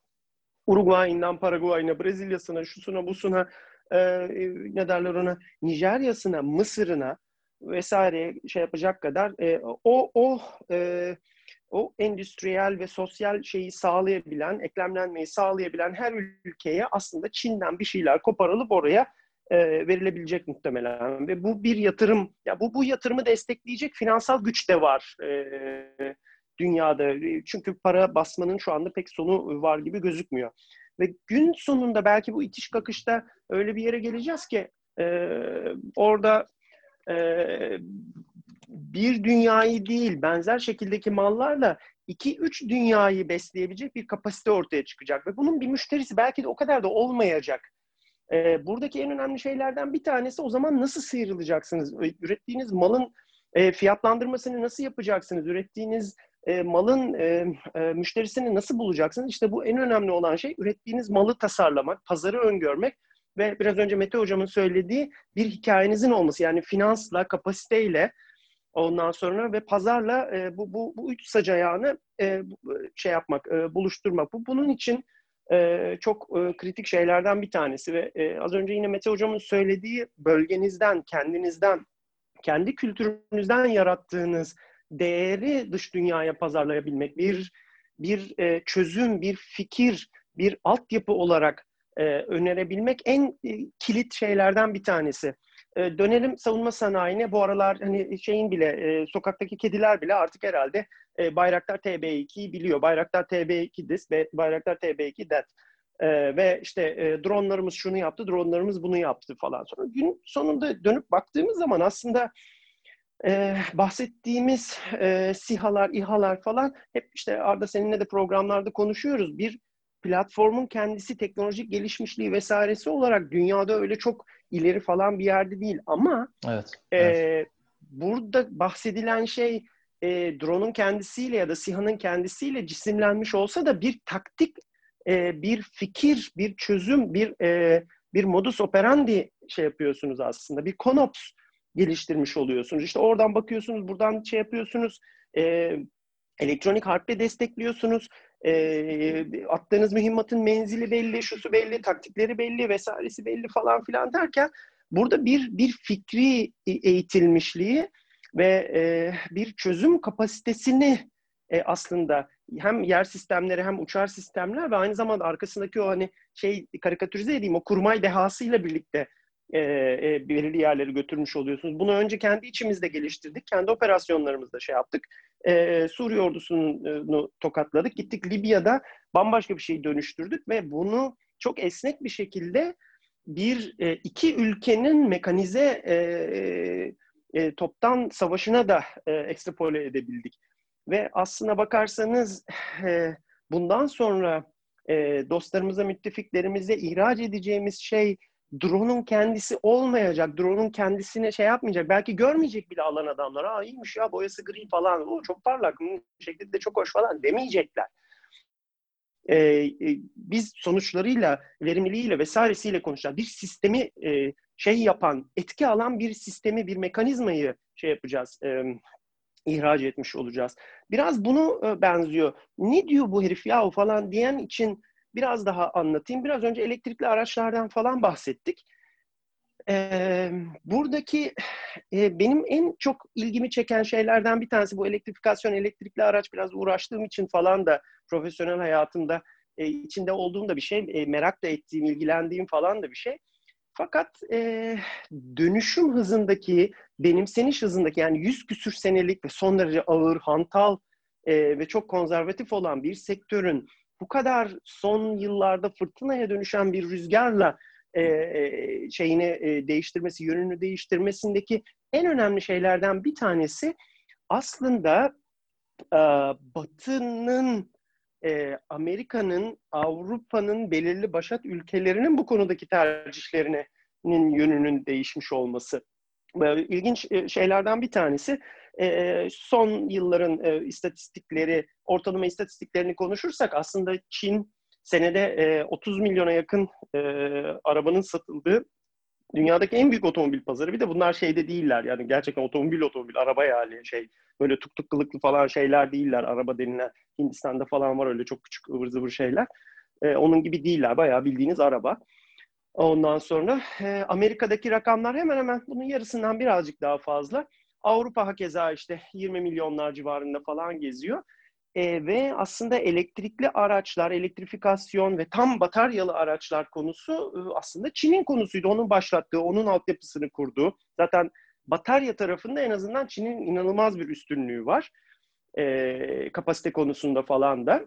Uruguay'ından Paraguay'ına, Brezilya'sına, şusuna, busuna, e, ne derler ona, Nijerya'sına, Mısır'ına vesaire şey yapacak kadar e, o o e, o endüstriyel ve sosyal şeyi sağlayabilen, eklemlenmeyi sağlayabilen her ülkeye aslında Çin'den bir şeyler koparılıp oraya e, verilebilecek muhtemelen. Ve bu bir yatırım ya bu bu yatırımı destekleyecek finansal güç de var e, dünyada. Çünkü para basmanın şu anda pek sonu var gibi gözükmüyor. Ve gün sonunda belki bu itiş kakışta öyle bir yere geleceğiz ki e, orada e, bir dünyayı değil benzer şekildeki mallarla iki üç dünyayı besleyebilecek bir kapasite ortaya çıkacak. Ve bunun bir müşterisi belki de o kadar da olmayacak. E, buradaki en önemli şeylerden bir tanesi o zaman nasıl sıyrılacaksınız? Ürettiğiniz malın e, fiyatlandırmasını nasıl yapacaksınız? Ürettiğiniz e, malın e, e, müşterisini nasıl bulacaksınız? İşte bu en önemli olan şey ürettiğiniz malı tasarlamak, pazarı öngörmek ve biraz önce Mete hocamın söylediği bir hikayenizin olması. Yani finansla, kapasiteyle ondan sonra ve pazarla e, bu, bu, bu üç sac ayağını e, şey yapmak, e, buluşturmak. Bu bunun için e, çok e, kritik şeylerden bir tanesi ve e, az önce yine Mete hocamın söylediği bölgenizden, kendinizden, kendi kültürünüzden yarattığınız değeri dış dünyaya pazarlayabilmek, bir bir e, çözüm, bir fikir, bir altyapı olarak e, önerebilmek en e, kilit şeylerden bir tanesi. E, dönelim savunma sanayine. Bu aralar hani şeyin bile e, sokaktaki kediler bile artık herhalde e, Bayraktar TB2'yi biliyor. Bayraktar TB2 this Bayraktar TB2 that. E, ve işte e, dronlarımız şunu yaptı, dronlarımız bunu yaptı falan. Sonra gün sonunda dönüp baktığımız zaman aslında e, bahsettiğimiz e, SİHA'lar, İHA'lar falan hep işte Arda seninle de programlarda konuşuyoruz. Bir platformun kendisi teknolojik gelişmişliği vesairesi olarak dünyada öyle çok ileri falan bir yerde değil. Ama evet, e, evet. burada bahsedilen şey e, drone'un kendisiyle ya da SİHA'nın kendisiyle cisimlenmiş olsa da bir taktik, e, bir fikir, bir çözüm, bir e, bir modus operandi şey yapıyorsunuz aslında. Bir konops geliştirmiş oluyorsunuz. İşte oradan bakıyorsunuz, buradan şey yapıyorsunuz. E, elektronik harple destekliyorsunuz. E, attığınız mühimmatın menzili belli, şusu belli, taktikleri belli vesairesi belli falan filan derken burada bir bir fikri eğitilmişliği ve e, bir çözüm kapasitesini e, aslında hem yer sistemleri hem uçar sistemler ve aynı zamanda arkasındaki o hani şey karikatürize edeyim o kurmay dehasıyla birlikte e, e, belirli yerleri götürmüş oluyorsunuz. Bunu önce kendi içimizde geliştirdik. Kendi operasyonlarımızda şey yaptık. E, Suriye ordusunu tokatladık. Gittik Libya'da bambaşka bir şey dönüştürdük ve bunu çok esnek bir şekilde bir e, iki ülkenin mekanize e, e, toptan savaşına da e, ekstrapole edebildik. Ve aslına bakarsanız e, bundan sonra e, dostlarımıza, müttefiklerimize ihraç edeceğimiz şey drone'un kendisi olmayacak. Drone'un kendisine şey yapmayacak. Belki görmeyecek bile alan adamlar. Aa iyiymiş ya boyası gri falan. O çok parlak. Şekli de çok hoş falan demeyecekler. Ee, biz sonuçlarıyla, verimliliğiyle vesairesiyle konuşacağız. Bir sistemi e, şey yapan, etki alan bir sistemi, bir mekanizmayı şey yapacağız. E, ihraç etmiş olacağız. Biraz bunu e, benziyor. Ne diyor bu herif ya falan diyen için biraz daha anlatayım. Biraz önce elektrikli araçlardan falan bahsettik. Ee, buradaki e, benim en çok ilgimi çeken şeylerden bir tanesi bu elektrifikasyon, elektrikli araç biraz uğraştığım için falan da profesyonel hayatımda e, içinde olduğum da bir şey, e, merak da ettiğim, ilgilendiğim falan da bir şey. Fakat e, dönüşüm hızındaki, benimseniş hızındaki yani yüz küsür senelik ve son derece ağır, hantal e, ve çok konservatif olan bir sektörün bu kadar son yıllarda fırtınaya dönüşen bir rüzgarla e, e, şeyini e, değiştirmesi, yönünü değiştirmesindeki en önemli şeylerden bir tanesi aslında e, Batı'nın, e, Amerika'nın, Avrupa'nın belirli başat ülkelerinin bu konudaki tercihlerinin yönünün değişmiş olması. Böyle ilginç e, şeylerden bir tanesi e, son yılların e, istatistikleri, ortalama istatistiklerini konuşursak aslında Çin senede e, 30 milyona yakın e, arabanın satıldığı dünyadaki en büyük otomobil pazarı. Bir de bunlar şeyde değiller yani gerçekten otomobil otomobil, araba yani şey böyle tuk tuk kılıklı falan şeyler değiller. Araba denilen Hindistan'da falan var öyle çok küçük ıvır zıvır şeyler. E, onun gibi değiller. Bayağı bildiğiniz araba. Ondan sonra e, Amerika'daki rakamlar hemen hemen bunun yarısından birazcık daha fazla. Avrupa hakeza işte 20 milyonlar civarında falan geziyor. E, ve aslında elektrikli araçlar, elektrifikasyon ve tam bataryalı araçlar konusu e, aslında Çin'in konusuydu. Onun başlattığı, onun altyapısını kurduğu. Zaten batarya tarafında en azından Çin'in inanılmaz bir üstünlüğü var. E, kapasite konusunda falan da.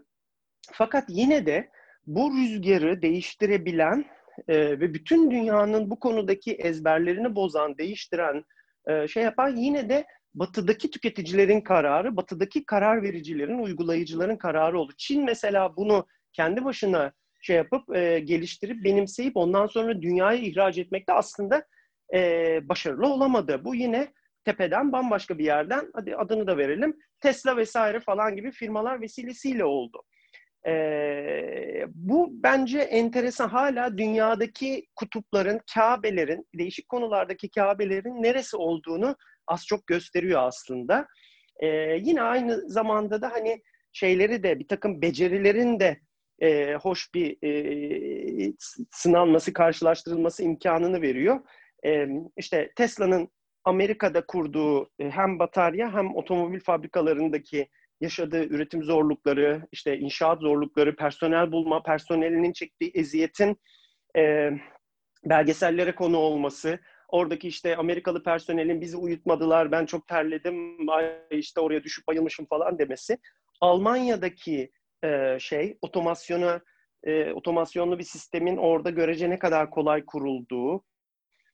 Fakat yine de bu rüzgarı değiştirebilen e, ve bütün dünyanın bu konudaki ezberlerini bozan, değiştiren, e, şey yapan yine de batıdaki tüketicilerin kararı, batıdaki karar vericilerin, uygulayıcıların kararı oldu. Çin mesela bunu kendi başına şey yapıp e, geliştirip benimseyip ondan sonra dünyaya ihraç etmekte aslında e, başarılı olamadı. Bu yine tepeden bambaşka bir yerden hadi adını da verelim Tesla vesaire falan gibi firmalar vesilesiyle oldu. Ee, bu bence enteresan. Hala dünyadaki kutupların, Kabe'lerin, değişik konulardaki Kabe'lerin neresi olduğunu az çok gösteriyor aslında. Ee, yine aynı zamanda da hani şeyleri de bir takım becerilerin de e, hoş bir e, sınanması, karşılaştırılması imkanını veriyor. E, işte Tesla'nın Amerika'da kurduğu hem batarya hem otomobil fabrikalarındaki yaşadığı üretim zorlukları, işte inşaat zorlukları, personel bulma, personelinin çektiği eziyetin e, belgesellere konu olması, oradaki işte Amerikalı personelin bizi uyutmadılar, ben çok terledim, işte oraya düşüp bayılmışım falan demesi. Almanya'daki e, şey otomasyona e, otomasyonlu bir sistemin orada görece ne kadar kolay kurulduğu,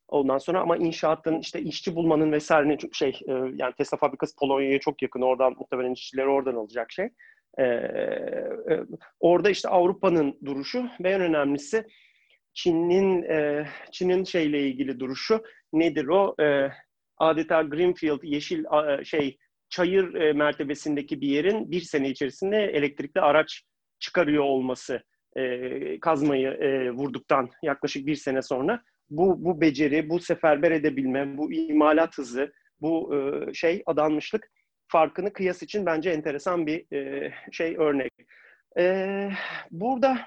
Ondan sonra ama inşaatın işte işçi bulmanın vesaire şey e, yani Tesla fabrikası Polonya'ya çok yakın. Oradan muhtemelen işçileri oradan alacak şey. E, e, orada işte Avrupa'nın duruşu ve en önemlisi Çin'in e, Çin'in şeyle ilgili duruşu nedir o? E, adeta Greenfield yeşil şey çayır mertebesindeki bir yerin bir sene içerisinde elektrikli araç çıkarıyor olması kazmayı vurduktan yaklaşık bir sene sonra bu bu beceri, bu seferber edebilme, bu imalat hızı, bu e, şey adanmışlık farkını kıyas için bence enteresan bir e, şey örnek. E, burada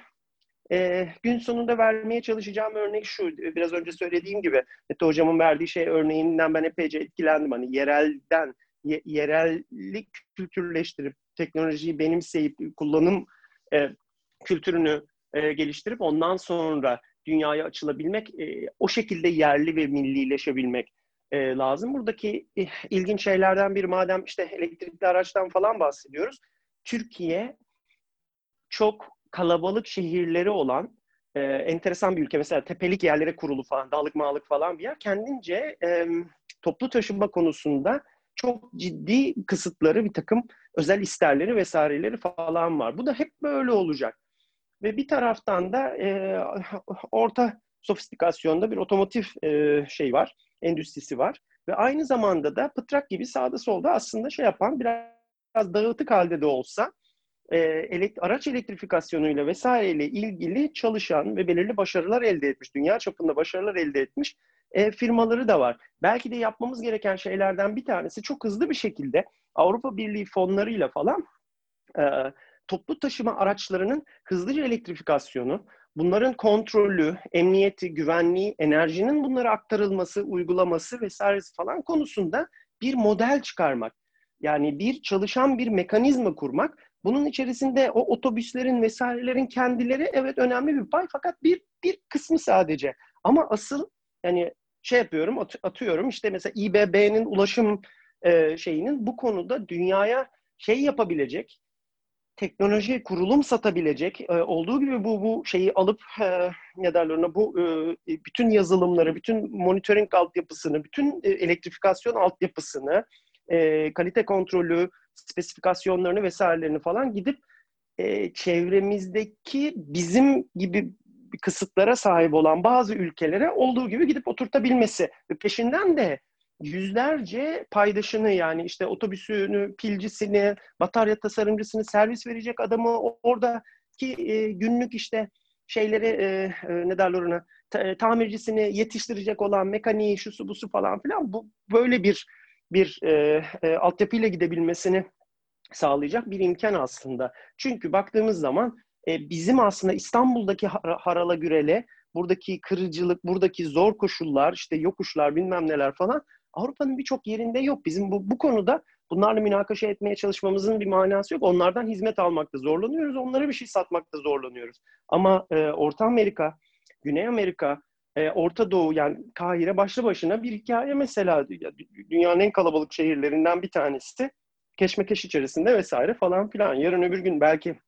e, gün sonunda vermeye çalışacağım örnek şu. Biraz önce söylediğim gibi Mete Hocam'ın verdiği şey örneğinden ben epeyce etkilendim. Hani yerelden, ye, yerellik kültürleştirip teknolojiyi benimseyip kullanım e, kültürünü e, geliştirip ondan sonra dünyaya açılabilmek, e, o şekilde yerli ve millileşebilmek e, lazım. Buradaki e, ilginç şeylerden biri madem işte elektrikli araçtan falan bahsediyoruz. Türkiye çok kalabalık şehirleri olan e, enteresan bir ülke. Mesela tepelik yerlere kurulu falan, dağlık mağlık falan bir yer. Kendince e, toplu taşıma konusunda çok ciddi kısıtları, bir takım özel isterleri vesaireleri falan var. Bu da hep böyle olacak. Ve bir taraftan da e, orta sofistikasyonda bir otomotiv e, şey var, endüstrisi var. Ve aynı zamanda da pıtrak gibi sağda solda aslında şey yapan biraz dağıtık halde de olsa e, elekt araç elektrifikasyonuyla vesaireyle ilgili çalışan ve belirli başarılar elde etmiş, dünya çapında başarılar elde etmiş e, firmaları da var. Belki de yapmamız gereken şeylerden bir tanesi çok hızlı bir şekilde Avrupa Birliği fonlarıyla falan e, toplu taşıma araçlarının hızlıca elektrifikasyonu, bunların kontrolü, emniyeti, güvenliği, enerjinin bunlara aktarılması, uygulaması vesairesi falan konusunda bir model çıkarmak. Yani bir çalışan bir mekanizma kurmak. Bunun içerisinde o otobüslerin vesairelerin kendileri evet önemli bir pay fakat bir bir kısmı sadece. Ama asıl yani şey yapıyorum atıyorum işte mesela İBB'nin ulaşım e, şeyinin bu konuda dünyaya şey yapabilecek teknoloji kurulum satabilecek e, olduğu gibi bu bu şeyi alıp e, ne derler ona bu e, bütün yazılımları, bütün monitoring altyapısını, bütün e, elektrifikasyon altyapısını, e, kalite kontrolü, spesifikasyonlarını vesairelerini falan gidip e, çevremizdeki bizim gibi kısıtlara sahip olan bazı ülkelere olduğu gibi gidip oturtabilmesi ve peşinden de yüzlerce paydaşını yani işte otobüsünü, pilcisini, batarya tasarımcısını, servis verecek adamı oradaki e, günlük işte şeyleri e, e, ne derler ona ta, tamircisini yetiştirecek olan mekaniği, şusu busu falan filan bu böyle bir bir e, e, altyapıyla gidebilmesini sağlayacak bir imkan aslında. Çünkü baktığımız zaman e, bizim aslında İstanbul'daki harala gürele, buradaki kırıcılık, buradaki zor koşullar, işte yokuşlar bilmem neler falan Avrupa'nın birçok yerinde yok. Bizim bu, bu konuda bunlarla münakaşa etmeye çalışmamızın bir manası yok. Onlardan hizmet almakta zorlanıyoruz. Onlara bir şey satmakta zorlanıyoruz. Ama e, Orta Amerika, Güney Amerika, e, Orta Doğu yani Kahire başlı başına bir hikaye mesela. Dünyanın en kalabalık şehirlerinden bir tanesi. Keşmekeş içerisinde vesaire falan filan. Yarın öbür gün belki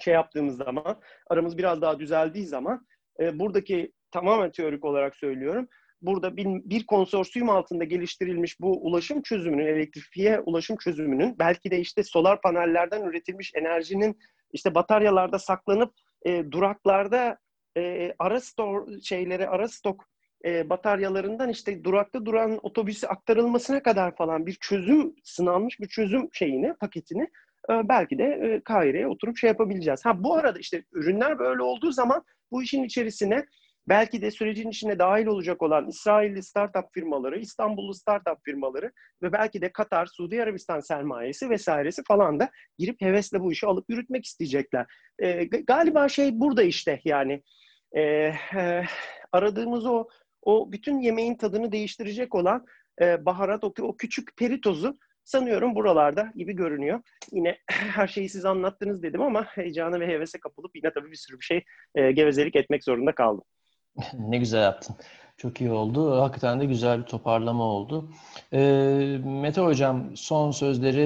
şey yaptığımız zaman, aramız biraz daha düzeldiği zaman e, buradaki tamamen teorik olarak söylüyorum burada bir, bir konsorsiyum altında geliştirilmiş bu ulaşım çözümünün, elektrifiye ulaşım çözümünün belki de işte solar panellerden üretilmiş enerjinin işte bataryalarda saklanıp e, duraklarda e, ara stok şeyleri, ara stok e, bataryalarından işte durakta duran otobüse aktarılmasına kadar falan bir çözüm sınanmış bir çözüm şeyini paketini e, belki de e, Kahire'ye oturup şey yapabileceğiz. Ha bu arada işte ürünler böyle olduğu zaman bu işin içerisine belki de sürecin içine dahil olacak olan İsrailli startup firmaları, İstanbullu startup firmaları ve belki de Katar, Suudi Arabistan sermayesi vesairesi falan da girip hevesle bu işi alıp yürütmek isteyecekler. E, galiba şey burada işte yani e, e, aradığımız o o bütün yemeğin tadını değiştirecek olan e, baharat, o, o küçük peritozu sanıyorum buralarda gibi görünüyor. Yine her şeyi siz anlattınız dedim ama heyecana ve hevese kapılıp yine tabii bir sürü bir şey e, gevezelik etmek zorunda kaldım. ne güzel yaptın. Çok iyi oldu. Hakikaten de güzel bir toparlama oldu. E, Mete Hocam son sözleri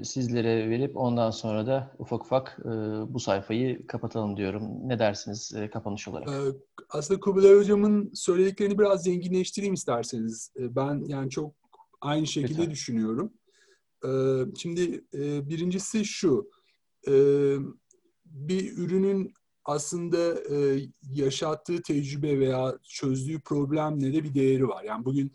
e, sizlere verip ondan sonra da ufak ufak e, bu sayfayı kapatalım diyorum. Ne dersiniz e, kapanış olarak? Ee, aslında Kubilay Hocam'ın söylediklerini biraz zenginleştireyim isterseniz. Ee, ben yani çok aynı şekilde Lütfen. düşünüyorum. Ee, şimdi e, birincisi şu. E, bir ürünün aslında e, yaşattığı tecrübe veya çözdüğü problemle de bir değeri var. Yani bugün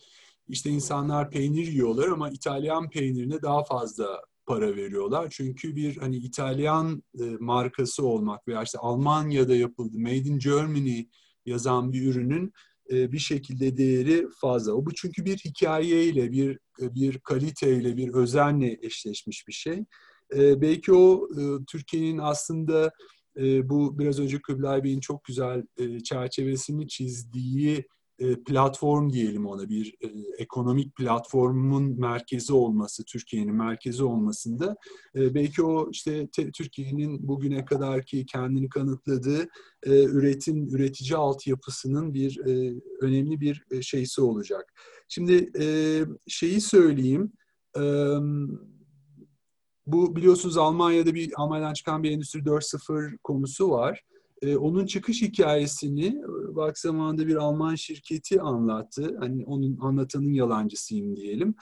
işte insanlar peynir yiyorlar ama İtalyan peynirine daha fazla para veriyorlar. Çünkü bir hani İtalyan e, markası olmak veya işte Almanya'da yapıldı, Made in Germany yazan bir ürünün e, bir şekilde değeri fazla. O bu çünkü bir hikayeyle, bir bir kaliteyle, bir özenle eşleşmiş bir şey. E, belki o e, Türkiye'nin aslında e, bu biraz önce Kubilay Bey'in çok güzel e, çerçevesini çizdiği e, platform diyelim ona bir e, ekonomik platformun merkezi olması, Türkiye'nin merkezi olmasında e, belki o işte te, Türkiye'nin bugüne kadar ki kendini kanıtladığı e, üretim, üretici altyapısının bir e, önemli bir e, şeysi olacak. Şimdi e, şeyi söyleyeyim, e, bu biliyorsunuz Almanya'da bir Almanya'dan çıkan bir Endüstri 4.0 konusu var. Ee, onun çıkış hikayesini bak zamanında bir Alman şirketi anlattı. Hani onun anlatanın yalancısıyım diyelim.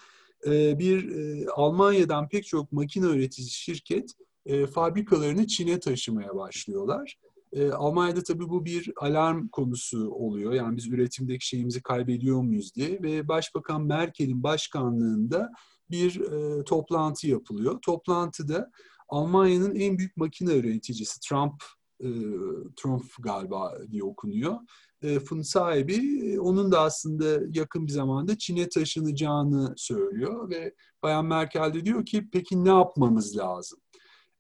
Ee, bir e, Almanya'dan pek çok makine üretici şirket e, fabrikalarını Çin'e taşımaya başlıyorlar. E, Almanya'da tabii bu bir alarm konusu oluyor. Yani biz üretimdeki şeyimizi kaybediyor muyuz diye ve Başbakan Merkel'in başkanlığında bir e, toplantı yapılıyor. Toplantıda Almanya'nın en büyük makine üreticisi Trump e, Trump galiba diye okunuyor. E, fın sahibi onun da aslında yakın bir zamanda Çin'e taşınacağını söylüyor ve Bayan Merkel de diyor ki peki ne yapmamız lazım?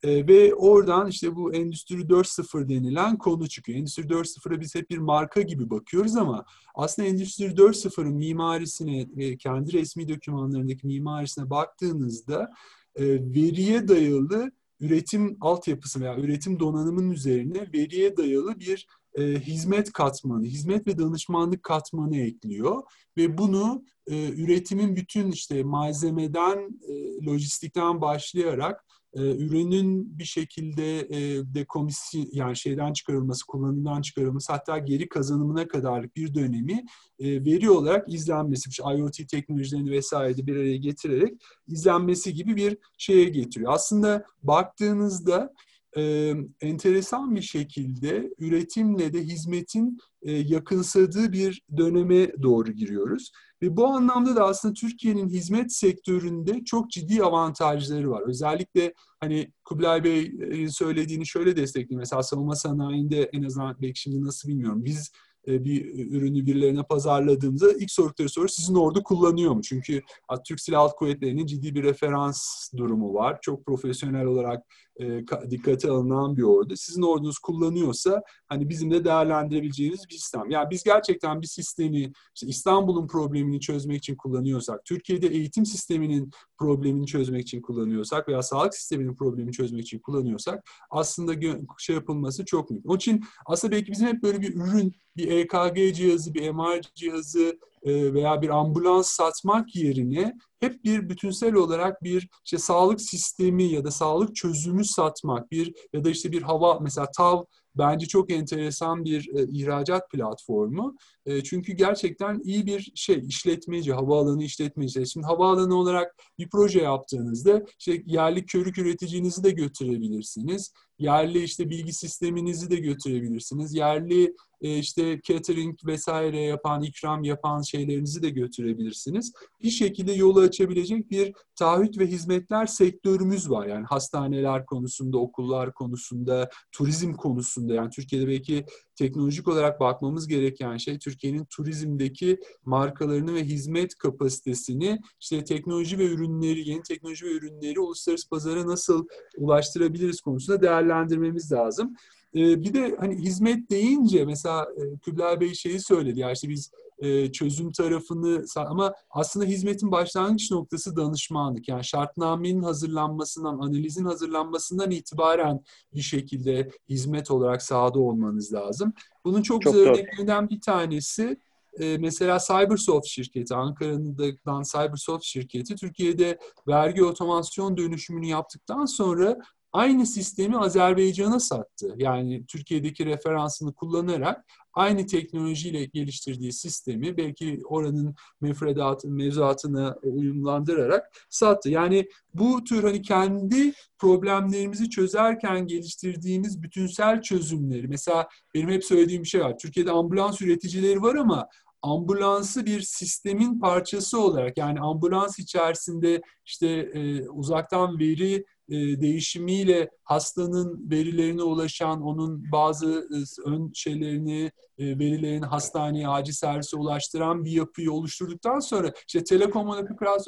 E, ve oradan işte bu Endüstri 4.0 denilen konu çıkıyor. Endüstri 4.0'a biz hep bir marka gibi bakıyoruz ama aslında Endüstri 4.0'ın mimarisine ve kendi resmi dokümanlarındaki mimarisine baktığınızda e, veriye dayalı üretim altyapısı veya üretim donanımının üzerine veriye dayalı bir e, hizmet katmanı, hizmet ve danışmanlık katmanı ekliyor ve bunu e, üretimin bütün işte malzemeden, e, lojistikten başlayarak e, ürünün bir şekilde e, dekomisi yani şeyden çıkarılması, kullanımdan çıkarılması hatta geri kazanımına kadar bir dönemi e, veri olarak izlenmesi, işte IoT teknolojilerini vesaire bir araya getirerek izlenmesi gibi bir şeye getiriyor. Aslında baktığınızda e, enteresan bir şekilde üretimle de hizmetin e, yakınsadığı bir döneme doğru giriyoruz. Ve bu anlamda da aslında Türkiye'nin hizmet sektöründe çok ciddi avantajları var. Özellikle hani Kubilay Bey'in söylediğini şöyle destekleyeyim. Mesela savunma sanayinde en azından belki şimdi nasıl bilmiyorum. Biz bir ürünü birilerine pazarladığımızda ilk sordukları soru sizin orada kullanıyor mu? Çünkü Türk Silahlı Kuvvetleri'nin ciddi bir referans durumu var. Çok profesyonel olarak e, dikkate alınan bir ordu. Sizin ordunuz kullanıyorsa hani bizim de değerlendirebileceğimiz bir sistem. Yani biz gerçekten bir sistemi işte İstanbul'un problemini çözmek için kullanıyorsak, Türkiye'de eğitim sisteminin problemini çözmek için kullanıyorsak veya sağlık sisteminin problemini çözmek için kullanıyorsak aslında şey yapılması çok mümkün. Onun için aslında belki bizim hep böyle bir ürün, bir EKG cihazı, bir MR cihazı e, veya bir ambulans satmak yerine hep bir bütünsel olarak bir işte sağlık sistemi ya da sağlık çözümü satmak bir ya da işte bir hava mesela TAV bence çok enteresan bir e, ihracat platformu. E, çünkü gerçekten iyi bir şey işletmeci, havaalanı işletmeci. Şimdi havaalanı olarak bir proje yaptığınızda işte yerli körük üreticinizi de götürebilirsiniz. Yerli işte bilgi sisteminizi de götürebilirsiniz. Yerli e, işte catering vesaire yapan, ikram yapan şeylerinizi de götürebilirsiniz. Bir şekilde yolu açabilecek bir taahhüt ve hizmetler sektörümüz var. Yani hastaneler konusunda, okullar konusunda, turizm konusunda. Yani Türkiye'de belki teknolojik olarak bakmamız gereken şey Türkiye'nin turizmdeki markalarını ve hizmet kapasitesini işte teknoloji ve ürünleri, yeni teknoloji ve ürünleri uluslararası pazara nasıl ulaştırabiliriz konusunda değerlendirmemiz lazım. Ee, bir de hani hizmet deyince mesela e, Kübra Bey şeyi söyledi ya işte biz e, çözüm tarafını ama aslında hizmetin başlangıç noktası danışmanlık. Yani şartnamenin hazırlanmasından, analizin hazırlanmasından itibaren bir şekilde hizmet olarak sahada olmanız lazım. Bunun çok, çok güzel örneklerinden bir tanesi e, mesela Cybersoft şirketi, Ankara'dan Cybersoft şirketi Türkiye'de vergi otomasyon dönüşümünü yaptıktan sonra aynı sistemi Azerbaycan'a sattı. Yani Türkiye'deki referansını kullanarak aynı teknolojiyle geliştirdiği sistemi belki oranın mefredatını, mevzuatını uyumlandırarak sattı. Yani bu tür hani kendi problemlerimizi çözerken geliştirdiğimiz bütünsel çözümleri, mesela benim hep söylediğim bir şey var. Türkiye'de ambulans üreticileri var ama ambulansı bir sistemin parçası olarak yani ambulans içerisinde işte e, uzaktan veri e, değişimiyle hastanın verilerine ulaşan, onun bazı e, ön şeylerini, e, verilerini hastaneye, acil servise ulaştıran bir yapıyı oluşturduktan sonra işte telekom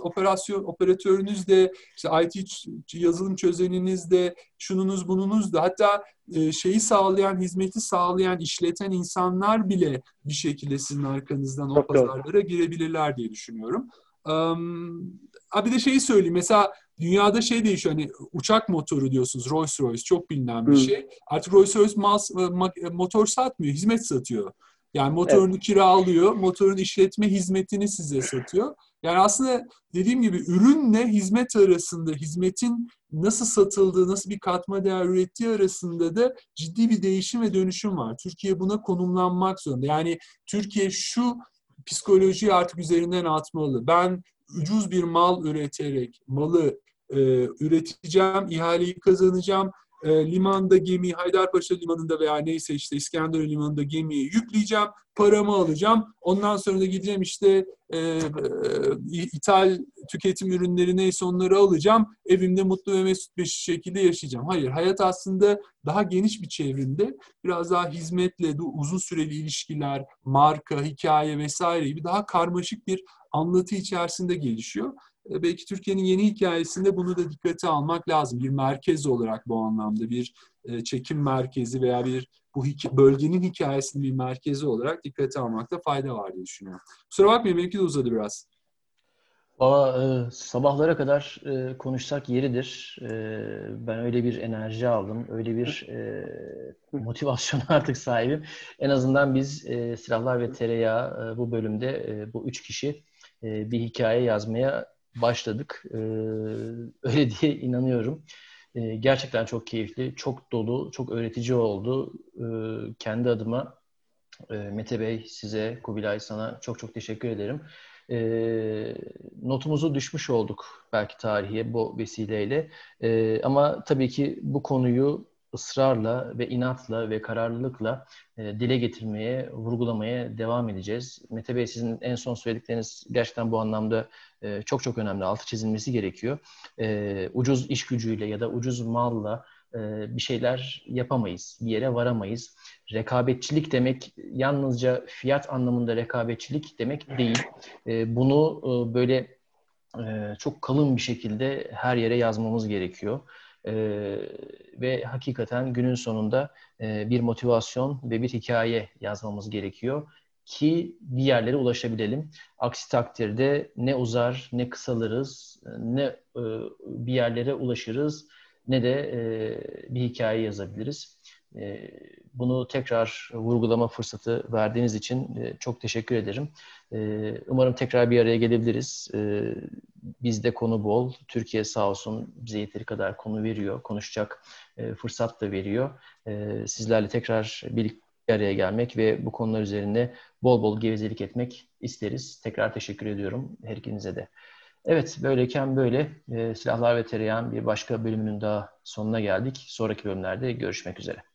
operasyon operatörünüz de, işte IT yazılım çözeniniz de, şununuz bununuz da hatta şeyi sağlayan, hizmeti sağlayan, işleten insanlar bile bir şekilde sizin arkanızdan o pazarlara girebilirler diye düşünüyorum. Um, bir de şeyi söyleyeyim. Mesela dünyada şey değişiyor hani uçak motoru diyorsunuz Rolls Royce çok bilinen bir şey. Artık Rolls Royce mas, e, motor satmıyor, hizmet satıyor. Yani motorunu evet. kiralıyor, motorun işletme hizmetini size satıyor. Yani aslında dediğim gibi ürünle hizmet arasında, hizmetin nasıl satıldığı, nasıl bir katma değer ürettiği arasında da ciddi bir değişim ve dönüşüm var. Türkiye buna konumlanmak zorunda. Yani Türkiye şu psikolojiyi artık üzerinden atmalı. Ben ucuz bir mal üreterek malı e, üreteceğim, ihaleyi kazanacağım. E, limanda gemi, Haydarpaşa limanında veya neyse işte İskenderun limanında gemiyi yükleyeceğim, paramı alacağım. Ondan sonra da gideceğim işte e, e, ithal tüketim ürünleri neyse onları alacağım. Evimde mutlu ve mesut bir şekilde yaşayacağım. Hayır, hayat aslında daha geniş bir çevrinde biraz daha hizmetle, uzun süreli ilişkiler, marka, hikaye vesaire gibi daha karmaşık bir anlatı içerisinde gelişiyor. E, belki Türkiye'nin yeni hikayesinde bunu da dikkate almak lazım. Bir merkez olarak bu anlamda bir e, çekim merkezi veya bir bu bölgenin hikayesinin bir merkezi olarak dikkate almakta fayda var diye düşünüyorum. Kusura bakmayın belki de uzadı biraz. Valla e, sabahlara kadar e, konuşsak yeridir. E, ben öyle bir enerji aldım, öyle bir e, motivasyon artık sahibim. En azından biz e, Silahlar ve Tereyağı e, bu bölümde e, bu üç kişi e, bir hikaye yazmaya başladık. E, öyle diye inanıyorum. E, gerçekten çok keyifli, çok dolu, çok öğretici oldu. E, kendi adıma e, Mete Bey, size, Kubilay sana çok çok teşekkür ederim. E, notumuzu düşmüş olduk belki tarihe bu vesileyle. E, ama tabii ki bu konuyu ısrarla ve inatla ve kararlılıkla e, dile getirmeye, vurgulamaya devam edeceğiz. Mete Bey sizin en son söyledikleriniz gerçekten bu anlamda e, çok çok önemli. Altı çizilmesi gerekiyor. E, ucuz iş gücüyle ya da ucuz malla e, bir şeyler yapamayız. Bir yere varamayız. Rekabetçilik demek yalnızca fiyat anlamında rekabetçilik demek değil. E, bunu e, böyle çok kalın bir şekilde her yere yazmamız gerekiyor. E, ve hakikaten günün sonunda e, bir motivasyon ve bir hikaye yazmamız gerekiyor ki bir yerlere ulaşabilelim. Aksi takdirde ne uzar ne kısalırız, ne e, bir yerlere ulaşırız ne de e, bir hikaye yazabiliriz. E, bunu tekrar vurgulama fırsatı verdiğiniz için e, çok teşekkür ederim. E, umarım tekrar bir araya gelebiliriz. E, bizde konu bol. Türkiye sağ olsun bize yeteri kadar konu veriyor. Konuşacak e, fırsat da veriyor. Sizlerle tekrar birlikte bir araya gelmek ve bu konular üzerinde bol bol gevezelik etmek isteriz. Tekrar teşekkür ediyorum her ikinize de. Evet, böyleyken böyle e, Silahlar ve Tereyağın bir başka bölümünün daha sonuna geldik. Sonraki bölümlerde görüşmek üzere.